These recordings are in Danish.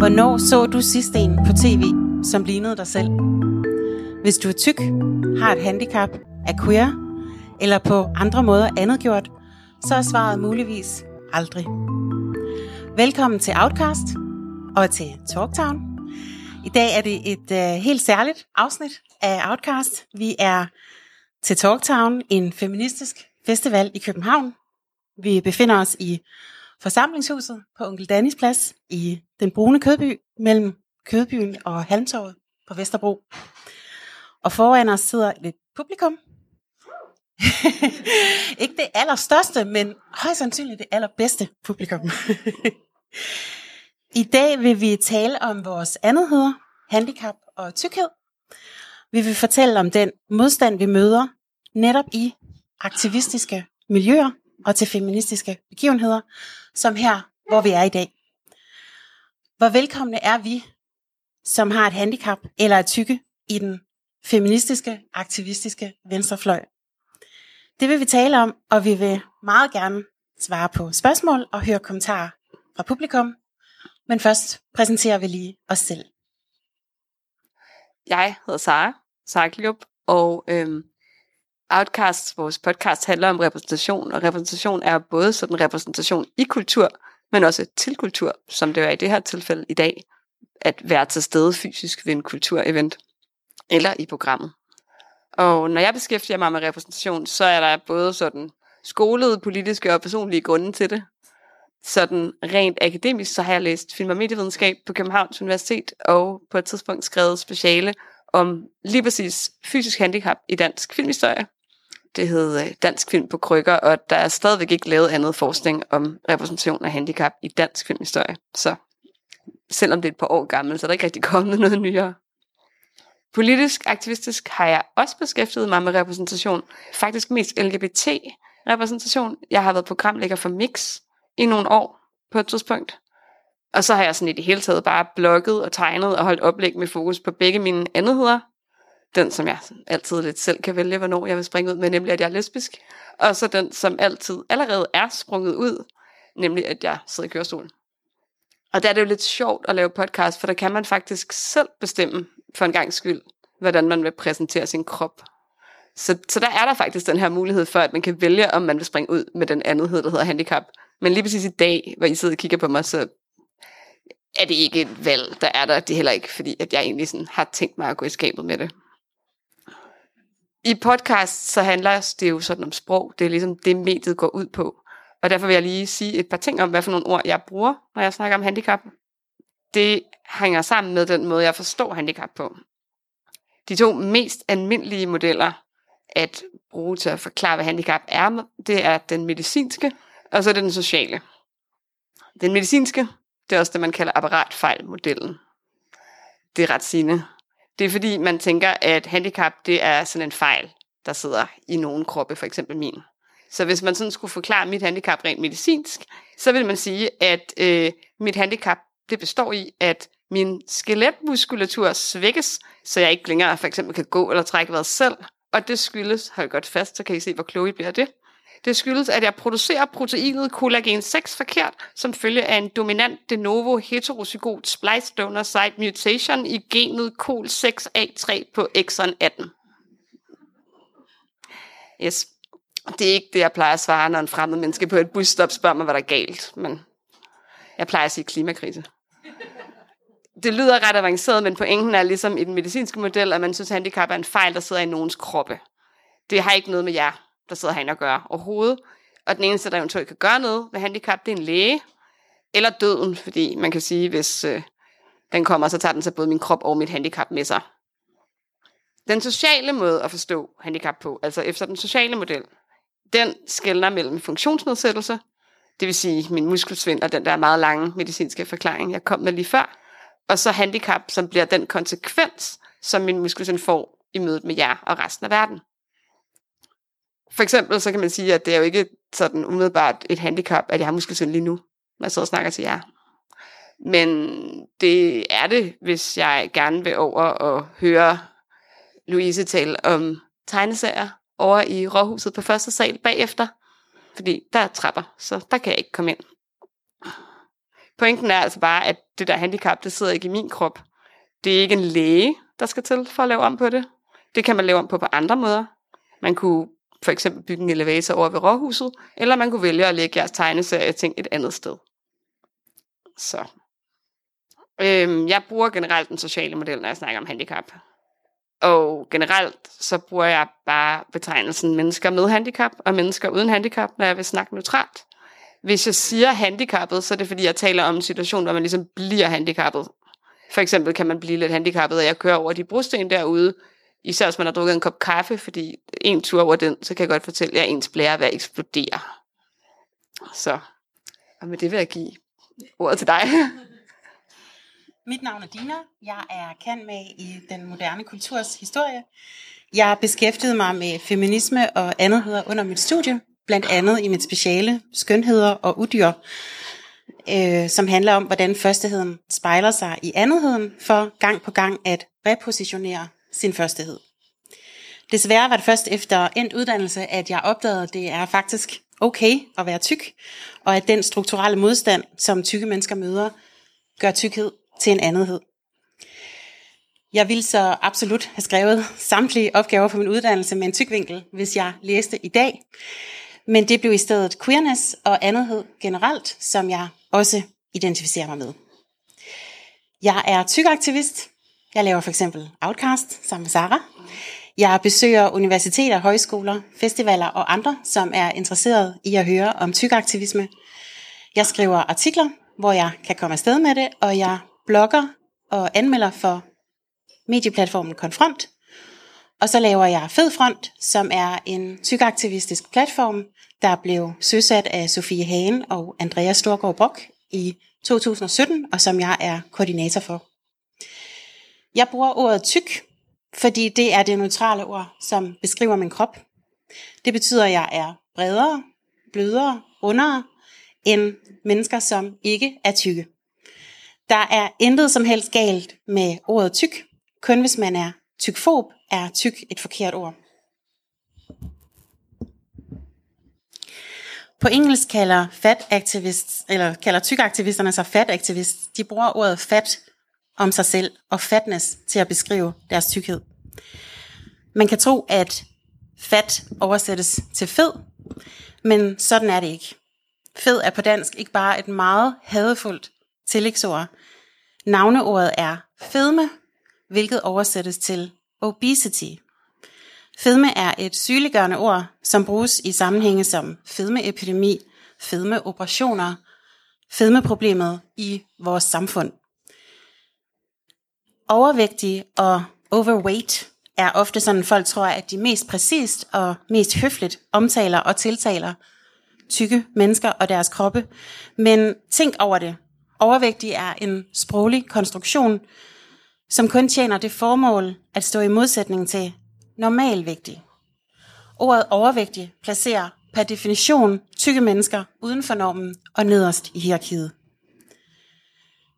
Hvornår så du sidst en på tv, som lignede dig selv? Hvis du er tyk, har et handicap, er queer, eller på andre måder andet gjort, så er svaret muligvis aldrig. Velkommen til Outcast og til Talktown. I dag er det et øh, helt særligt afsnit af Outcast. Vi er til Talktown, en feministisk festival i København. Vi befinder os i forsamlingshuset på Onkel Dannis plads i den brune kødby mellem Kødbyen og Halmtorvet på Vesterbro. Og foran os sidder et publikum. Ikke det allerstørste, men højst sandsynligt det allerbedste publikum. I dag vil vi tale om vores andetheder, handicap og tykkhed. Vi vil fortælle om den modstand, vi møder netop i aktivistiske miljøer og til feministiske begivenheder, som her, hvor vi er i dag. Hvor velkomne er vi, som har et handicap eller er tykke i den feministiske, aktivistiske venstrefløj. Det vil vi tale om, og vi vil meget gerne svare på spørgsmål og høre kommentarer fra publikum. Men først præsenterer vi lige os selv. Jeg hedder Sara, Sara og øhm, Outcast, vores podcast, handler om repræsentation, og repræsentation er både sådan repræsentation i kultur, men også til kultur, som det er i det her tilfælde i dag, at være til stede fysisk ved en kulturevent, eller i programmet. Og når jeg beskæftiger mig med repræsentation, så er der både sådan skolede, politiske og personlige grunde til det. Sådan rent akademisk, så har jeg læst film- og medievidenskab på Københavns Universitet, og på et tidspunkt skrevet speciale om lige præcis fysisk handicap i dansk filmhistorie. Det hed øh, Dansk Film på Krykker, og der er stadigvæk ikke lavet andet forskning om repræsentation af handicap i dansk filmhistorie. Så selvom det er et par år gammelt, så er der ikke rigtig kommet noget nyere. Politisk aktivistisk har jeg også beskæftiget mig med repræsentation. Faktisk mest LGBT-repræsentation. Jeg har været programlægger for Mix i nogle år på et tidspunkt. Og så har jeg sådan i det hele taget bare blogget og tegnet og holdt oplæg med fokus på begge mine andetheder. Den, som jeg altid lidt selv kan vælge, hvornår jeg vil springe ud med, nemlig at jeg er lesbisk. Og så den, som altid allerede er sprunget ud, nemlig at jeg sidder i kørestolen. Og der er det jo lidt sjovt at lave podcast, for der kan man faktisk selv bestemme, for en gang skyld, hvordan man vil præsentere sin krop. Så, så der er der faktisk den her mulighed for, at man kan vælge, om man vil springe ud med den andethed, der hedder handicap. Men lige præcis i dag, hvor I sidder og kigger på mig, så er det ikke et valg, der er der. Det er heller ikke, fordi at jeg egentlig sådan har tænkt mig at gå i skabet med det. I podcast, så handler det jo sådan om sprog. Det er ligesom det, mediet går ud på. Og derfor vil jeg lige sige et par ting om, hvad for nogle ord jeg bruger, når jeg snakker om handicap. Det hænger sammen med den måde, jeg forstår handicap på. De to mest almindelige modeller at bruge til at forklare, hvad handicap er, det er den medicinske, og så er det den sociale. Den medicinske, det er også det, man kalder apparatfejlmodellen. Det er ret sigende. Det er fordi, man tænker, at handicap, det er sådan en fejl, der sidder i nogle kroppe, for eksempel min. Så hvis man sådan skulle forklare mit handicap rent medicinsk, så vil man sige, at øh, mit handicap, det består i, at min skeletmuskulatur svækkes, så jeg ikke længere for eksempel kan gå eller trække vejret selv. Og det skyldes, hold godt fast, så kan I se, hvor klog I bliver det. Det skyldes, at jeg producerer proteinet kollagen 6 forkert, som følge af en dominant de novo heterozygot splice donor site mutation i genet col6a3 på exon 18. Yes. Det er ikke det, jeg plejer at svare, når en fremmed menneske på et busstop spørger mig, hvad der er galt. Men jeg plejer at sige klimakrise. Det lyder ret avanceret, men pointen er ligesom i den medicinske model, at man synes, at handicap er en fejl, der sidder i nogens kroppe. Det har ikke noget med jer der sidder han og gør overhovedet. Og den eneste, der eventuelt kan gøre noget ved handicap, det er en læge. Eller døden, fordi man kan sige, hvis øh, den kommer, så tager den sig både min krop og mit handicap med sig. Den sociale måde at forstå handicap på, altså efter den sociale model, den skældner mellem funktionsnedsættelse, det vil sige min muskelsvind og den der meget lange medicinske forklaring, jeg kom med lige før, og så handicap, som bliver den konsekvens, som min muskelsvind får i mødet med jer og resten af verden. For eksempel så kan man sige, at det er jo ikke sådan umiddelbart et handicap, at jeg har muskelsvind lige nu, når jeg sidder og snakker til jer. Men det er det, hvis jeg gerne vil over og høre Louise tale om tegneserier over i råhuset på første sal bagefter. Fordi der er trapper, så der kan jeg ikke komme ind. Pointen er altså bare, at det der handicap, det sidder ikke i min krop. Det er ikke en læge, der skal til for at lave om på det. Det kan man lave om på på andre måder. Man kunne for eksempel bygge en elevator over ved råhuset, eller man kunne vælge at lægge jeres tegneserie ting et andet sted. Så. Øhm, jeg bruger generelt den sociale model, når jeg snakker om handicap. Og generelt så bruger jeg bare betegnelsen mennesker med handicap og mennesker uden handicap, når jeg vil snakke neutralt. Hvis jeg siger handicappet, så er det fordi, jeg taler om en situation, hvor man ligesom bliver handicappet. For eksempel kan man blive lidt handicappet, og jeg kører over de brosten derude, især hvis man har drukket en kop kaffe, fordi en tur over den, så kan jeg godt fortælle, at ens blære er eksplodere. Så, og med det vil jeg give ordet til dig. Mit navn er Dina. Jeg er kendt med i den moderne kulturs historie. Jeg beskæftigede mig med feminisme og andetheder under mit studie, blandt andet i mit speciale skønheder og udyr, øh, som handler om, hvordan førsteheden spejler sig i andetheden for gang på gang at repositionere sin førstehed. Desværre var det først efter endt uddannelse, at jeg opdagede, at det er faktisk okay at være tyk, og at den strukturelle modstand, som tykke mennesker møder, gør tykkhed til en andenhed. Jeg ville så absolut have skrevet samtlige opgaver på min uddannelse med en tykvinkel, hvis jeg læste i dag. Men det blev i stedet queerness og andethed generelt, som jeg også identificerer mig med. Jeg er tykaktivist. Jeg laver for eksempel Outcast sammen med Sara. Jeg besøger universiteter, højskoler, festivaler og andre, som er interesseret i at høre om tykaktivisme. Jeg skriver artikler, hvor jeg kan komme afsted med det, og jeg blogger og anmelder for medieplatformen Konfront. Og så laver jeg Fedfront, som er en tykaktivistisk platform, der blev søsat af Sofie Hagen og Andreas Storgård Brock i 2017, og som jeg er koordinator for. Jeg bruger ordet tyk, fordi det er det neutrale ord, som beskriver min krop. Det betyder, at jeg er bredere, blødere, rundere end mennesker, som ikke er tykke. Der er intet som helst galt med ordet tyk, kun hvis man er tykfob, er tyk et forkert ord. På engelsk kalder fat activists, eller kalder tykaktivisterne sig fataktivist. De bruger ordet fat om sig selv og fatness til at beskrive deres tykkhed. Man kan tro, at fat oversættes til fed, men sådan er det ikke. Fed er på dansk ikke bare et meget hadefuldt tillægsord. Navneordet er fedme, hvilket oversættes til obesity. Fedme er et sygeliggørende ord, som bruges i sammenhænge som fedmeepidemi, fedmeoperationer, fedmeproblemet i vores samfund. Overvægtige og overweight er ofte sådan, folk tror, at de mest præcist og mest høfligt omtaler og tiltaler tykke mennesker og deres kroppe. Men tænk over det. Overvægtig er en sproglig konstruktion, som kun tjener det formål at stå i modsætning til normalvægtig. Ordet overvægtig placerer per definition tykke mennesker uden for normen og nederst i hierarkiet.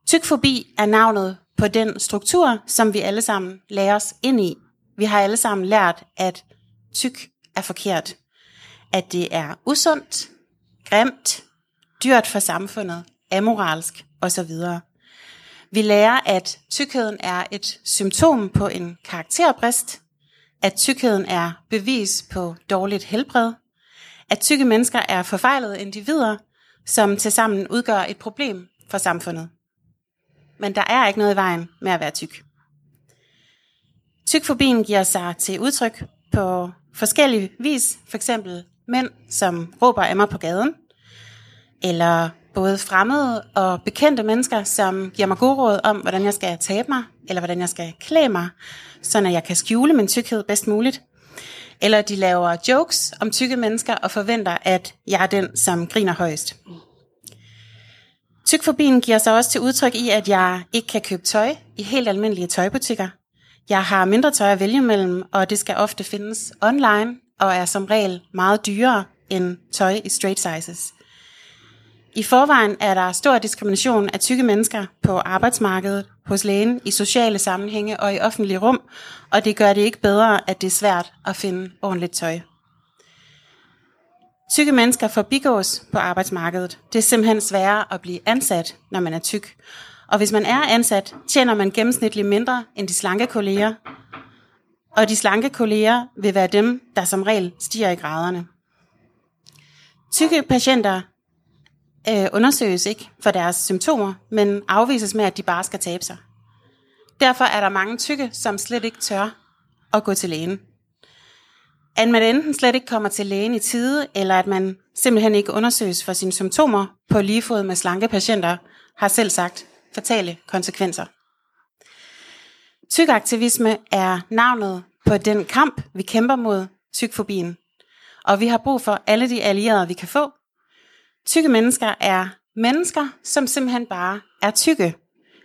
Tykfobi er navnet på den struktur, som vi alle sammen lærer os ind i. Vi har alle sammen lært, at tyk er forkert. At det er usundt, grimt, dyrt for samfundet, amoralsk osv. Vi lærer, at tykkheden er et symptom på en karakterbrist, at tykkheden er bevis på dårligt helbred, at tykke mennesker er forfejlede individer, som tilsammen udgør et problem for samfundet. Men der er ikke noget i vejen med at være tyk. Tykfobien giver sig til udtryk på forskellige vis, for eksempel mænd, som råber af mig på gaden, eller både fremmede og bekendte mennesker, som giver mig gode råd om, hvordan jeg skal tabe mig, eller hvordan jeg skal klæde mig, så jeg kan skjule min tykkhed bedst muligt. Eller de laver jokes om tykke mennesker og forventer, at jeg er den, som griner højst. Tykfobien giver sig også til udtryk i, at jeg ikke kan købe tøj i helt almindelige tøjbutikker. Jeg har mindre tøj at vælge mellem, og det skal ofte findes online, og er som regel meget dyrere end tøj i straight sizes. I forvejen er der stor diskrimination af tykke mennesker på arbejdsmarkedet, hos lægen, i sociale sammenhænge og i offentlige rum, og det gør det ikke bedre, at det er svært at finde ordentligt tøj. Tykke mennesker forbigås på arbejdsmarkedet. Det er simpelthen sværere at blive ansat, når man er tyk. Og hvis man er ansat, tjener man gennemsnitligt mindre end de slanke kolleger. Og de slanke kolleger vil være dem, der som regel stiger i graderne. Tykke patienter øh, undersøges ikke for deres symptomer, men afvises med, at de bare skal tabe sig. Derfor er der mange tykke, som slet ikke tør at gå til lægen. At man enten slet ikke kommer til lægen i tide, eller at man simpelthen ikke undersøges for sine symptomer på lige fod med slanke patienter, har selv sagt fatale konsekvenser. Tykaktivisme er navnet på den kamp, vi kæmper mod tykfobien. Og vi har brug for alle de allierede, vi kan få. Tykke mennesker er mennesker, som simpelthen bare er tykke.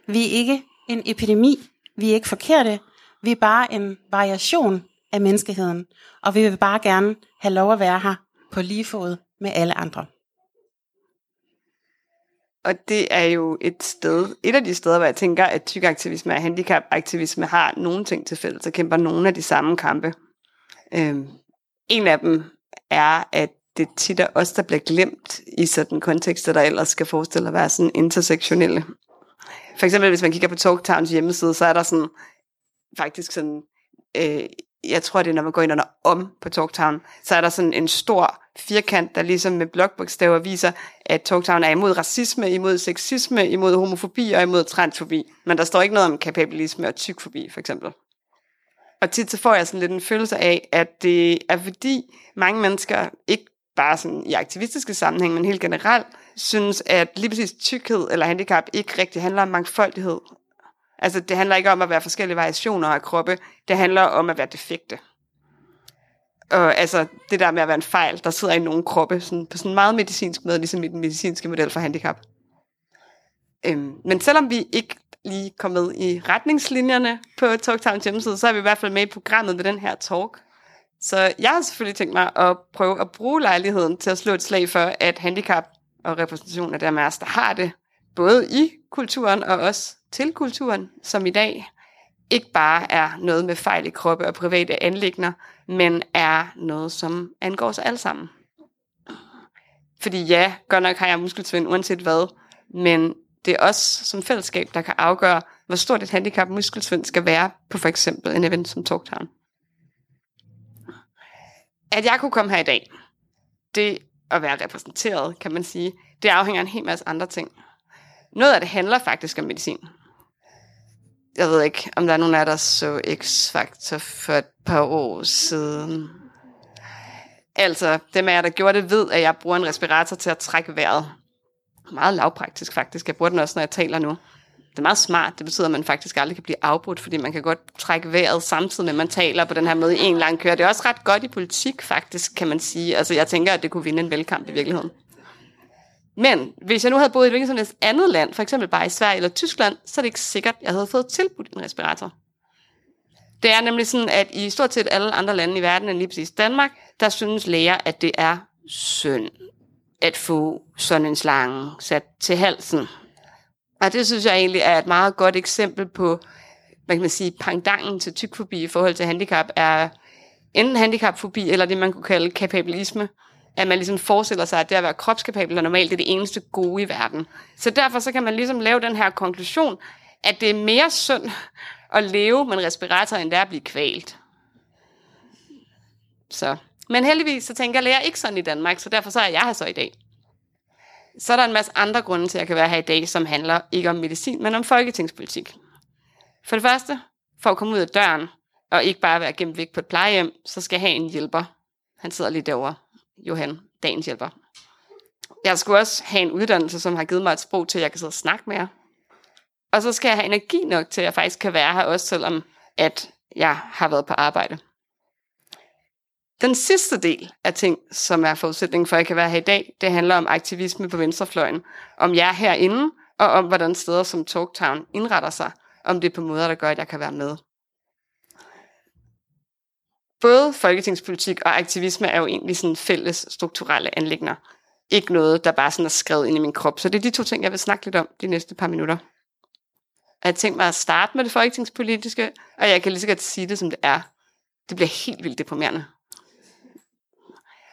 Vi er ikke en epidemi. Vi er ikke forkerte. Vi er bare en variation af menneskeheden. Og vi vil bare gerne have lov at være her på lige fod med alle andre. Og det er jo et sted, et af de steder, hvor jeg tænker, at tykaktivisme og handicapaktivisme har nogle ting til fælles og kæmper nogle af de samme kampe. Øhm, en af dem er, at det tit er os, der bliver glemt i sådan kontekster, der ellers skal forestille at være sådan intersektionelle. For eksempel, hvis man kigger på Talktowns hjemmeside, så er der sådan faktisk sådan, øh, jeg tror det er, når man går ind under om på Talktown, så er der sådan en stor firkant, der ligesom med blokbogstaver viser, at Talktown er imod racisme, imod sexisme, imod homofobi og imod transfobi. Men der står ikke noget om kapabilisme og tykfobi, for eksempel. Og tit så får jeg sådan lidt en følelse af, at det er fordi mange mennesker, ikke bare sådan i aktivistiske sammenhæng, men helt generelt, synes, at lige præcis tykkhed eller handicap ikke rigtig handler om mangfoldighed. Altså det handler ikke om at være forskellige variationer af kroppe, det handler om at være defekte. Og altså det der med at være en fejl, der sidder i nogle kroppe, sådan, på sådan en meget medicinsk måde, ligesom i den medicinske model for handicap. Øhm, men selvom vi ikke lige kom med i retningslinjerne på Talktowns hjemmeside, så er vi i hvert fald med i programmet med den her talk. Så jeg har selvfølgelig tænkt mig at prøve at bruge lejligheden til at slå et slag for, at handicap og repræsentation af dem af os, der har det, både i kulturen og også til kulturen, som i dag ikke bare er noget med fejl i kroppe og private anlægner, men er noget, som angår os alle sammen. Fordi ja, godt nok har jeg muskelsvind uanset hvad, men det er os som fællesskab, der kan afgøre, hvor stort et handicap muskelsvind skal være på for eksempel en event som Talktown. At jeg kunne komme her i dag, det at være repræsenteret, kan man sige, det afhænger af en hel masse andre ting. Noget af det handler faktisk om medicin. Jeg ved ikke, om der er nogen af der så X-Factor for et par år siden. Altså, dem af jer, der gjorde det, ved, at jeg bruger en respirator til at trække vejret. Meget lavpraktisk faktisk. Jeg bruger den også, når jeg taler nu. Det er meget smart. Det betyder, at man faktisk aldrig kan blive afbrudt, fordi man kan godt trække vejret samtidig med, at man taler på den her måde i en lang kør. Det er også ret godt i politik, faktisk, kan man sige. Altså, jeg tænker, at det kunne vinde en velkamp i virkeligheden. Men hvis jeg nu havde boet i et hvilket som helst andet land, for eksempel bare i Sverige eller Tyskland, så er det ikke sikkert, at jeg havde fået tilbudt en respirator. Det er nemlig sådan, at i stort set alle andre lande i verden end lige præcis Danmark, der synes læger, at det er synd at få sådan en slange sat til halsen. Og det synes jeg egentlig er et meget godt eksempel på, hvad kan man sige, pangdangen til tykfobi i forhold til handicap, er enten handicapfobi eller det, man kunne kalde kapabilisme at man ligesom forestiller sig, at det at være kropskapabel er normalt det er det eneste gode i verden. Så derfor så kan man ligesom lave den her konklusion, at det er mere synd at leve med en respirator, end det er at blive kvalt. Så. Men heldigvis, så tænker jeg ikke sådan i Danmark, så derfor så er jeg her så i dag. Så er der en masse andre grunde til, at jeg kan være her i dag, som handler ikke om medicin, men om folketingspolitik. For det første, for at komme ud af døren, og ikke bare være gemt væk på et plejehjem, så skal jeg have en hjælper. Han sidder lige derovre. Johan, dagens hjælper. Jeg skulle også have en uddannelse, som har givet mig et sprog til, at jeg kan sidde og snakke med jer. Og så skal jeg have energi nok til, at jeg faktisk kan være her, også selvom at jeg har været på arbejde. Den sidste del af ting, som er forudsætning for, at jeg kan være her i dag, det handler om aktivisme på venstrefløjen. Om jeg er herinde, og om hvordan steder som Talktown indretter sig, om det er på måder, der gør, at jeg kan være med både folketingspolitik og aktivisme er jo egentlig sådan fælles strukturelle anlægner. Ikke noget, der bare sådan er skrevet ind i min krop. Så det er de to ting, jeg vil snakke lidt om de næste par minutter. Jeg tænkte mig at starte med det folketingspolitiske, og jeg kan lige så godt sige det, som det er. Det bliver helt vildt deprimerende.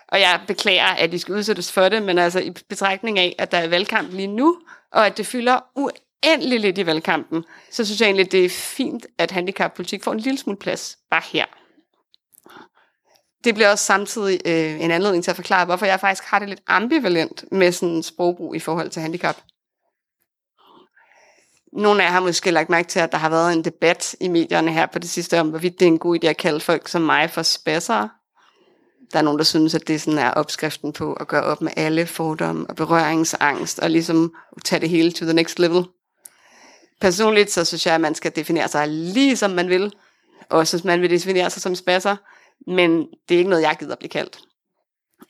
Og jeg beklager, at de skal udsættes for det, men altså i betragtning af, at der er valgkamp lige nu, og at det fylder uendelig lidt i valgkampen, så synes jeg egentlig, det er fint, at handicappolitik får en lille smule plads bare her. Det bliver også samtidig øh, en anledning til at forklare, hvorfor jeg faktisk har det lidt ambivalent med sådan sprogbrug i forhold til handicap. Nogle af jer har måske lagt mærke til, at der har været en debat i medierne her på det sidste om, hvorvidt det er en god idé at kalde folk som mig for spassere. Der er nogen, der synes, at det sådan er opskriften på at gøre op med alle fordomme og berøringsangst, og ligesom tage det hele to the next level. Personligt så synes jeg, at man skal definere sig lige som man vil, også hvis man vil definere sig som spasser, men det er ikke noget, jeg gider blive kaldt.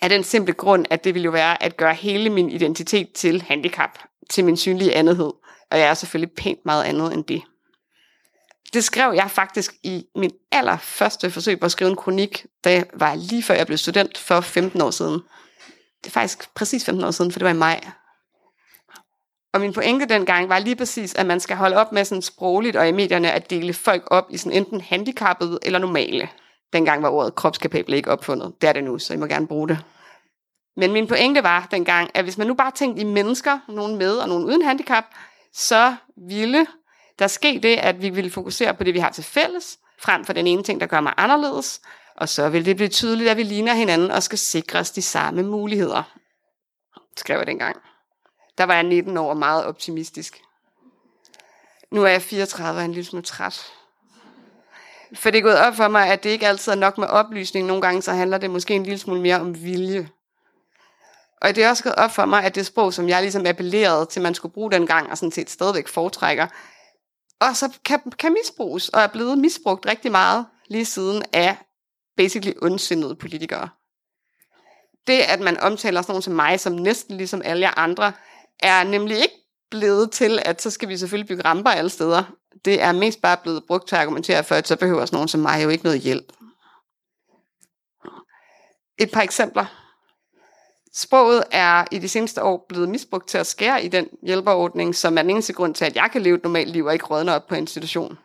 Af den simple grund, at det vil jo være at gøre hele min identitet til handicap, til min synlige andethed, og jeg er selvfølgelig pænt meget andet end det. Det skrev jeg faktisk i min allerførste forsøg på at skrive en kronik, da jeg var lige før jeg blev student for 15 år siden. Det er faktisk præcis 15 år siden, for det var i maj. Og min pointe dengang var lige præcis, at man skal holde op med sådan sprogligt og i medierne at dele folk op i sådan enten handicappede eller normale. Dengang var ordet kropskapabel ikke opfundet. Det er det nu, så I må gerne bruge det. Men min pointe var dengang, at hvis man nu bare tænkte i mennesker, nogen med og nogen uden handicap, så ville der ske det, at vi ville fokusere på det, vi har til fælles, frem for den ene ting, der gør mig anderledes, og så vil det blive tydeligt, at vi ligner hinanden og skal sikres de samme muligheder, skrev jeg dengang. Der var jeg 19 år og meget optimistisk. Nu er jeg 34 og en lille smule træt. For det er gået op for mig, at det ikke altid er nok med oplysning. Nogle gange så handler det måske en lille smule mere om vilje. Og det er også gået op for mig, at det sprog, som jeg ligesom appellerede til, man skulle bruge dengang, og sådan set stadigvæk foretrækker, og så kan, kan misbruges, og er blevet misbrugt rigtig meget lige siden af basically ondsindede politikere. Det, at man omtaler sådan nogen som mig, som næsten ligesom alle andre, er nemlig ikke blevet til, at så skal vi selvfølgelig bygge ramper alle steder. Det er mest bare blevet brugt til at argumentere for, at så behøver sådan nogen som mig jo ikke noget hjælp. Et par eksempler. Sproget er i de seneste år blevet misbrugt til at skære i den hjælperordning, som er den eneste grund til, at jeg kan leve et normalt liv og ikke rådne op på institution.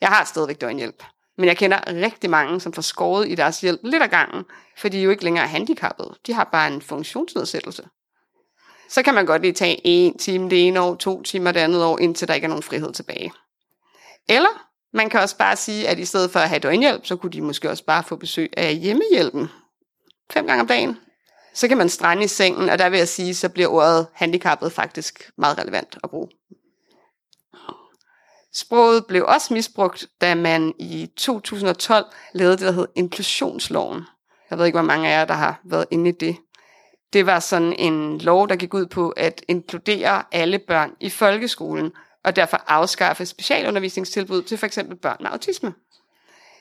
Jeg har stadigvæk døgnhjælp, men jeg kender rigtig mange, som får skåret i deres hjælp lidt ad gangen, fordi de jo ikke længere er handicappede. De har bare en funktionsnedsættelse. Så kan man godt lige tage en time det ene år, to timer det andet år, indtil der ikke er nogen frihed tilbage. Eller man kan også bare sige, at i stedet for at have døgnhjælp, så kunne de måske også bare få besøg af hjemmehjælpen. Fem gange om dagen, så kan man strande i sengen, og der vil jeg sige, så bliver ordet handicappet faktisk meget relevant at bruge. Sproget blev også misbrugt, da man i 2012 lavede det, der hed inklusionsloven. Jeg ved ikke, hvor mange af jer, der har været inde i det. Det var sådan en lov, der gik ud på at inkludere alle børn i folkeskolen, og derfor afskaffe specialundervisningstilbud til f.eks. børn med autisme.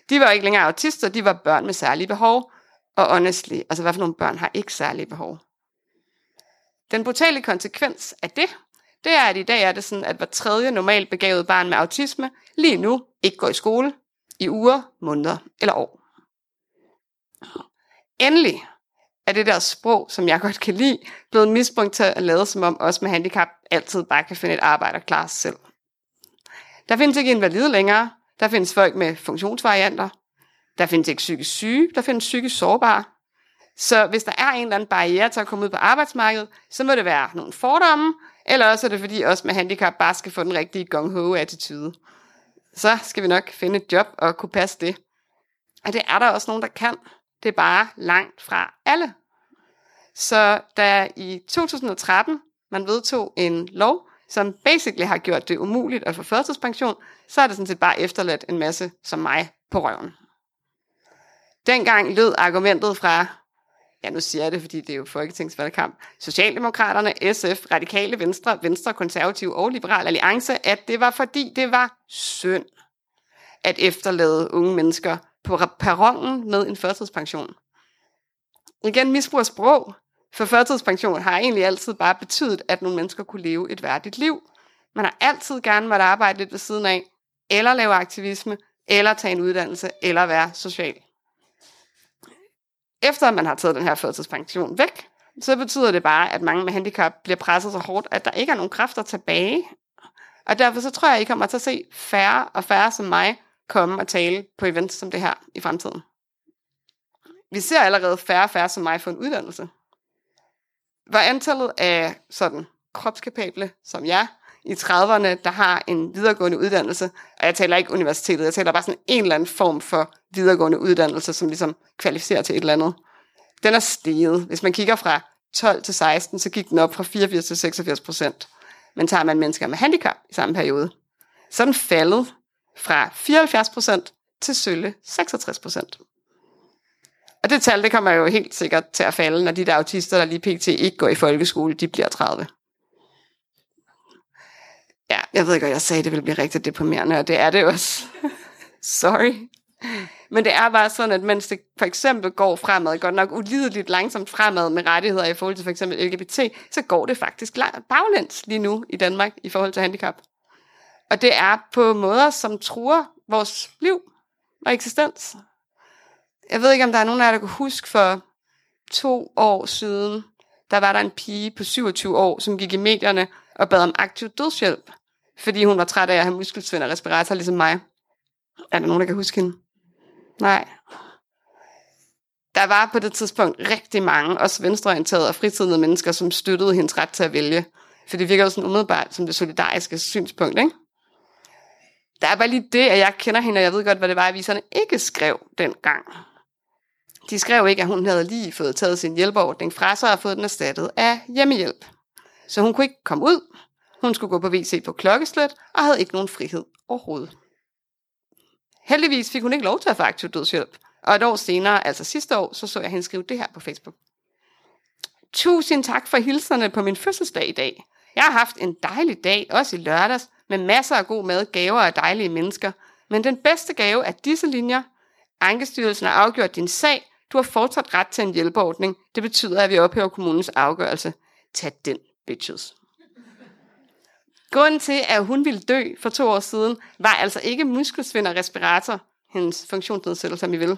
De var ikke længere autister, de var børn med særlige behov, og honestly, altså hvad for nogle børn har ikke særlige behov? Den brutale konsekvens af det, det er, at i dag er det sådan, at hver tredje normalt begavet barn med autisme lige nu ikke går i skole i uger, måneder eller år. Endelig er det der sprog, som jeg godt kan lide, blevet misbrugt til at lade som om os med handicap altid bare kan finde et arbejde og klare sig selv. Der findes ikke invalide længere, der findes folk med funktionsvarianter, der findes ikke psykisk syge, der findes psykisk sårbare. Så hvis der er en eller anden barriere til at komme ud på arbejdsmarkedet, så må det være nogle fordomme, eller også er det fordi os med handicap bare skal få den rigtige gung-ho-attitude. Så skal vi nok finde et job og kunne passe det. Og det er der også nogen, der kan. Det er bare langt fra alle. Så da i 2013 man vedtog en lov, som basically har gjort det umuligt at få førtidspension, så er det sådan set bare efterladt en masse som mig på røven. Dengang lød argumentet fra, ja nu siger jeg det, fordi det er jo folketingsvalgkamp, Socialdemokraterne, SF, Radikale Venstre, Venstre, Konservative og Liberal Alliance, at det var fordi det var synd at efterlade unge mennesker på perronen med en førtidspension. Igen misbrug af sprog, for førtidspension har egentlig altid bare betydet, at nogle mennesker kunne leve et værdigt liv. Man har altid gerne måtte arbejde lidt ved siden af, eller lave aktivisme, eller tage en uddannelse, eller være social efter at man har taget den her førtidspension væk, så betyder det bare, at mange med handicap bliver presset så hårdt, at der ikke er nogen kræfter tilbage. Og derfor så tror jeg, at I kommer til at se færre og færre som mig komme og tale på events som det her i fremtiden. vi ser allerede færre og færre som mig få en uddannelse. Var antallet af sådan kropskapable som jeg i 30'erne, der har en videregående uddannelse, og jeg taler ikke universitetet, jeg taler bare sådan en eller anden form for videregående uddannelse, som ligesom kvalificerer til et eller andet. Den er steget. Hvis man kigger fra 12 til 16, så gik den op fra 84 til 86 procent. Men tager man mennesker med handicap i samme periode, så er den faldet fra 74% til sølle 66%. Og det tal, det kommer jo helt sikkert til at falde, når de der autister, der lige pt. ikke går i folkeskole, de bliver 30. Ja, jeg ved ikke, hvad jeg sagde, det ville blive rigtig deprimerende, og det er det også. Sorry. Men det er bare sådan, at mens det for eksempel går fremad, godt nok ulideligt langsomt fremad med rettigheder i forhold til for eksempel LGBT, så går det faktisk baglæns lige nu i Danmark i forhold til handicap. Og det er på måder, som truer vores liv og eksistens. Jeg ved ikke, om der er nogen af jer, der kan huske for to år siden, der var der en pige på 27 år, som gik i medierne og bad om aktiv dødshjælp, fordi hun var træt af at have muskelsvind og respirator ligesom mig. Er der nogen, der kan huske hende? Nej. Der var på det tidspunkt rigtig mange, også venstreorienterede og fritidende mennesker, som støttede hendes ret til at vælge. For det virker jo sådan umiddelbart som det solidariske synspunkt, ikke? Der er bare lige det, at jeg kender hende, og jeg ved godt, hvad det var, aviserne ikke skrev dengang. De skrev ikke, at hun havde lige fået taget sin hjælpeordning fra sig og fået den erstattet af hjemmehjælp. Så hun kunne ikke komme ud, hun skulle gå på WC på klokkeslæt og havde ikke nogen frihed overhovedet. Heldigvis fik hun ikke lov til at få aktiv dødshjælp, og et år senere, altså sidste år, så så jeg hende skrive det her på Facebook. Tusind tak for hilserne på min fødselsdag i dag. Jeg har haft en dejlig dag, også i lørdags, med masser af god mad, gaver og dejlige mennesker. Men den bedste gave er disse linjer. Ankestyrelsen har afgjort din sag. Du har fortsat ret til en hjælpeordning. Det betyder, at vi ophæver kommunens afgørelse. Tag den, bitches. Grunden til, at hun ville dø for to år siden, var altså ikke muskelsvind og respirator, hendes funktionsnedsættelse, som I vil.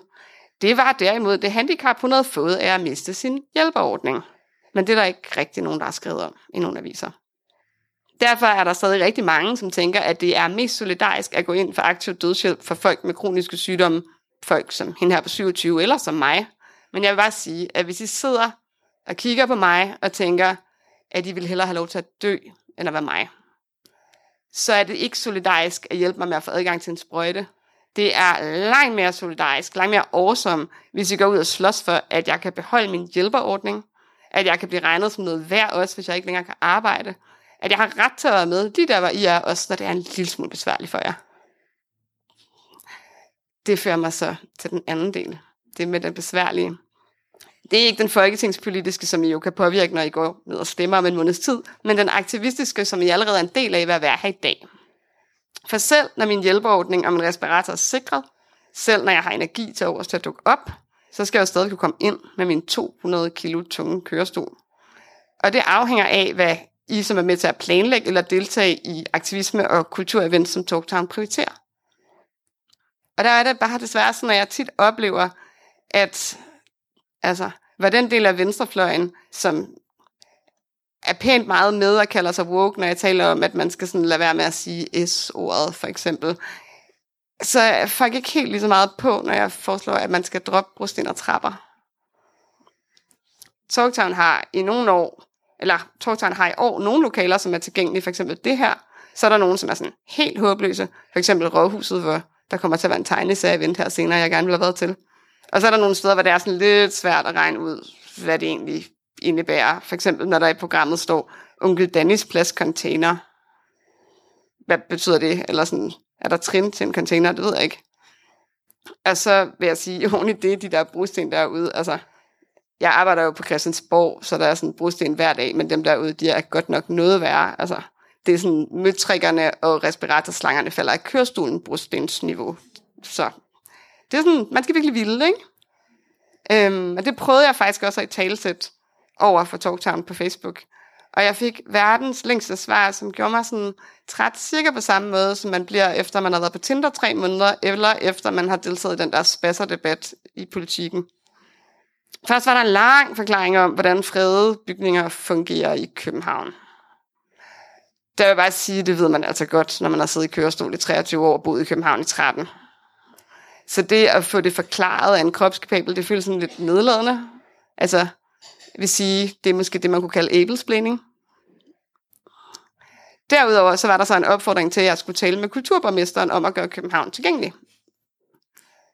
Det var derimod det handicap, hun havde fået af at miste sin hjælperordning. Men det er der ikke rigtig nogen, der har skrevet om i nogle aviser. Derfor er der stadig rigtig mange, som tænker, at det er mest solidarisk at gå ind for aktiv dødshjælp for folk med kroniske sygdomme, folk som hende her på 27, eller som mig. Men jeg vil bare sige, at hvis I sidder og kigger på mig og tænker, at I vil hellere have lov til at dø, end at være mig, så er det ikke solidarisk at hjælpe mig med at få adgang til en sprøjte. Det er langt mere solidarisk, langt mere awesome, hvis I går ud og slås for, at jeg kan beholde min hjælperordning, at jeg kan blive regnet som noget værd også, hvis jeg ikke længere kan arbejde, at jeg har ret til at være med de der, hvor I er, også når det er en lille smule besværligt for jer. Det fører mig så til den anden del. Det med den besværlige. Det er ikke den folketingspolitiske, som I jo kan påvirke, når I går ned og stemmer om en måneds tid, men den aktivistiske, som I allerede er en del af ved at være her i dag. For selv når min hjælpeordning og min respirator er sikret, selv når jeg har energi til overs til at dukke op, så skal jeg jo stadig kunne komme ind med min 200 kilo tunge kørestol. Og det afhænger af, hvad i, som er med til at planlægge eller deltage i aktivisme og kulturevents, som Talktown prioriterer. Og der er det bare desværre sådan, at jeg tit oplever, at altså, var den del af venstrefløjen, som er pænt meget med og kalder sig woke, når jeg taler om, at man skal sådan lade være med at sige S-ordet, for eksempel. Så er folk ikke helt lige så meget på, når jeg foreslår, at man skal droppe brosten og trapper. Talktown har i nogle år, eller Torgtegn har i år nogle lokaler, som er tilgængelige, for eksempel det her. Så er der nogen, som er sådan helt håbløse. For eksempel Rådhuset, hvor der kommer til at være en tegneserie her senere, jeg gerne vil have været til. Og så er der nogle steder, hvor det er sådan lidt svært at regne ud, hvad det egentlig indebærer. For eksempel, når der i programmet står, onkel Dannis plads container. Hvad betyder det? Eller sådan, er der trin til en container? Det ved jeg ikke. Og så vil jeg sige, oven i det, de der brosten derude, altså, jeg arbejder jo på Christiansborg, så der er sådan brosten hver dag, men dem derude, de er godt nok noget værre. Altså, det er sådan, møtrikkerne og respiratorslangerne falder i kørestolen brostensniveau. Så det er sådan, man skal virkelig vilde, ikke? Øhm, og det prøvede jeg faktisk også at i talesæt over for Talktown på Facebook. Og jeg fik verdens længste svar, som gjorde mig sådan træt cirka på samme måde, som man bliver efter man har været på Tinder tre måneder, eller efter man har deltaget i den der spasserdebat i politikken. Først var der en lang forklaring om, hvordan fredede bygninger fungerer i København. Der vil jeg bare sige, det ved man altså godt, når man har siddet i kørestol i 23 år og boet i København i 13. Så det at få det forklaret af en kropskapabel, det føles sådan lidt nedladende. Altså, jeg vil sige, det er måske det, man kunne kalde abelsplaining. Derudover så var der så en opfordring til, at jeg skulle tale med kulturborgmesteren om at gøre København tilgængelig.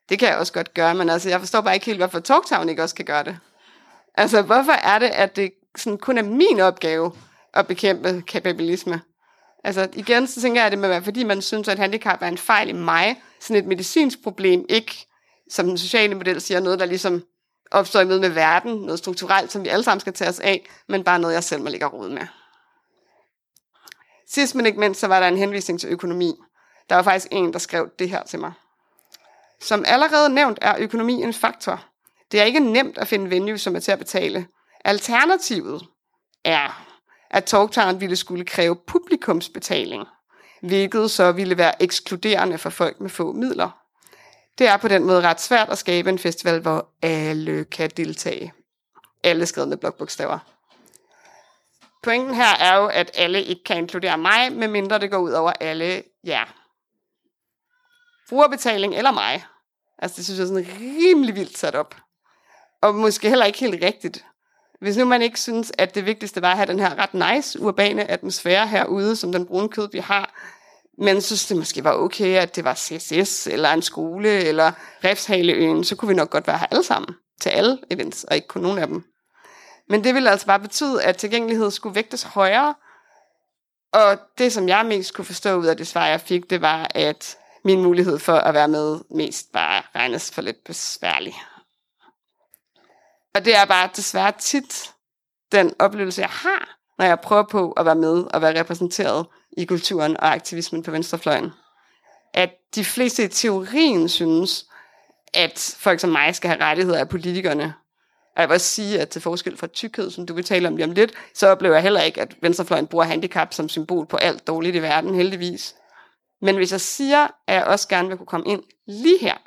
Det kan jeg også godt gøre, men altså, jeg forstår bare ikke helt, hvorfor Talktown ikke også kan gøre det. Altså, hvorfor er det, at det sådan kun er min opgave at bekæmpe kapabilisme? Altså, igen, så tænker jeg, at det må være, fordi man synes, at handicap er en fejl i mig, sådan et medicinsk problem, ikke som den sociale model siger, noget, der ligesom opstår i møde med verden, noget strukturelt, som vi alle sammen skal tage os af, men bare noget, jeg selv må ligge råd med. Sidst men ikke mindst, så var der en henvisning til økonomi. Der var faktisk en, der skrev det her til mig. Som allerede nævnt er økonomi en faktor. Det er ikke nemt at finde venue, som er til at betale. Alternativet er, at Talktown ville skulle kræve publikumsbetaling, hvilket så ville være ekskluderende for folk med få midler. Det er på den måde ret svært at skabe en festival, hvor alle kan deltage. Alle skrevet med blokbogstaver. Pointen her er jo, at alle ikke kan inkludere mig, medmindre det går ud over alle jer. Brugerbetaling eller mig. Altså det synes jeg er sådan rimelig vildt sat op. Og måske heller ikke helt rigtigt. Hvis nu man ikke synes, at det vigtigste var at have den her ret nice urbane atmosfære herude, som den brune kød, vi har, men synes det måske var okay, at det var CSS, eller en skole, eller Refshaleøen, så kunne vi nok godt være her alle sammen, til alle events, og ikke kun nogen af dem. Men det ville altså bare betyde, at tilgængelighed skulle vægtes højere, og det, som jeg mest kunne forstå ud af det svar, jeg fik, det var, at min mulighed for at være med mest bare regnes for lidt besværlig. Og det er bare desværre tit den oplevelse, jeg har, når jeg prøver på at være med og være repræsenteret i kulturen og aktivismen på venstrefløjen. At de fleste i teorien synes, at folk som mig skal have rettigheder af politikerne. Og jeg vil også sige, at til forskel fra tykkhed, som du vil tale om lige om lidt, så oplever jeg heller ikke, at venstrefløjen bruger handicap som symbol på alt dårligt i verden, heldigvis. Men hvis jeg siger, at jeg også gerne vil kunne komme ind lige her,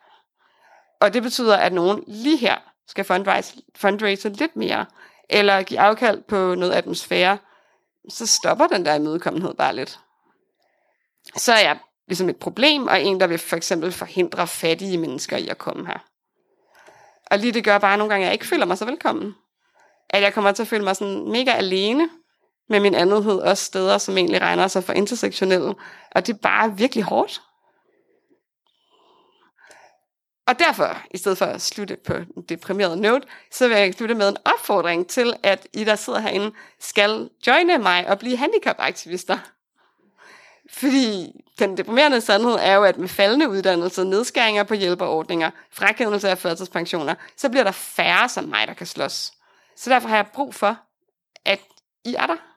og det betyder, at nogen lige her skal fundraise, fundraise lidt mere, eller give afkald på noget atmosfære, så stopper den der imødekommenhed bare lidt. Så er jeg ligesom et problem, og en, der vil for eksempel forhindre fattige mennesker i at komme her. Og lige det gør bare nogle gange, at jeg ikke føler mig så velkommen. At jeg kommer til at føle mig sådan mega alene med min andethed, også steder, som egentlig regner sig for intersektionelle. Og det er bare virkelig hårdt. Og derfor, i stedet for at slutte på en deprimeret note, så vil jeg slutte med en opfordring til, at I, der sidder herinde, skal joine mig og blive handicapaktivister. Fordi den deprimerende sandhed er jo, at med faldende uddannelse, nedskæringer på hjælperordninger, frakendelse af førtidspensioner, så bliver der færre som mig, der kan slås. Så derfor har jeg brug for, at I er der.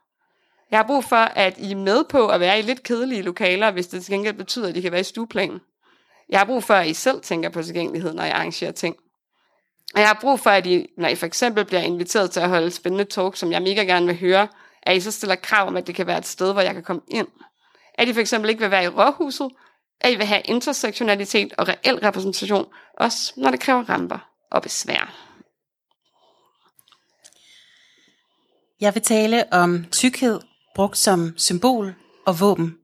Jeg har brug for, at I er med på at være i lidt kedelige lokaler, hvis det til gengæld betyder, at I kan være i stueplanen. Jeg har brug for, at I selv tænker på tilgængelighed, når I arrangerer ting. Og jeg har brug for, at I, når I for eksempel bliver inviteret til at holde spændende talk, som jeg mega gerne vil høre, at I så stiller krav om, at det kan være et sted, hvor jeg kan komme ind. At I for eksempel ikke vil være i råhuset, at I vil have intersektionalitet og reel repræsentation, også når det kræver ramper og besvær. Jeg vil tale om tykkhed brugt som symbol og våben.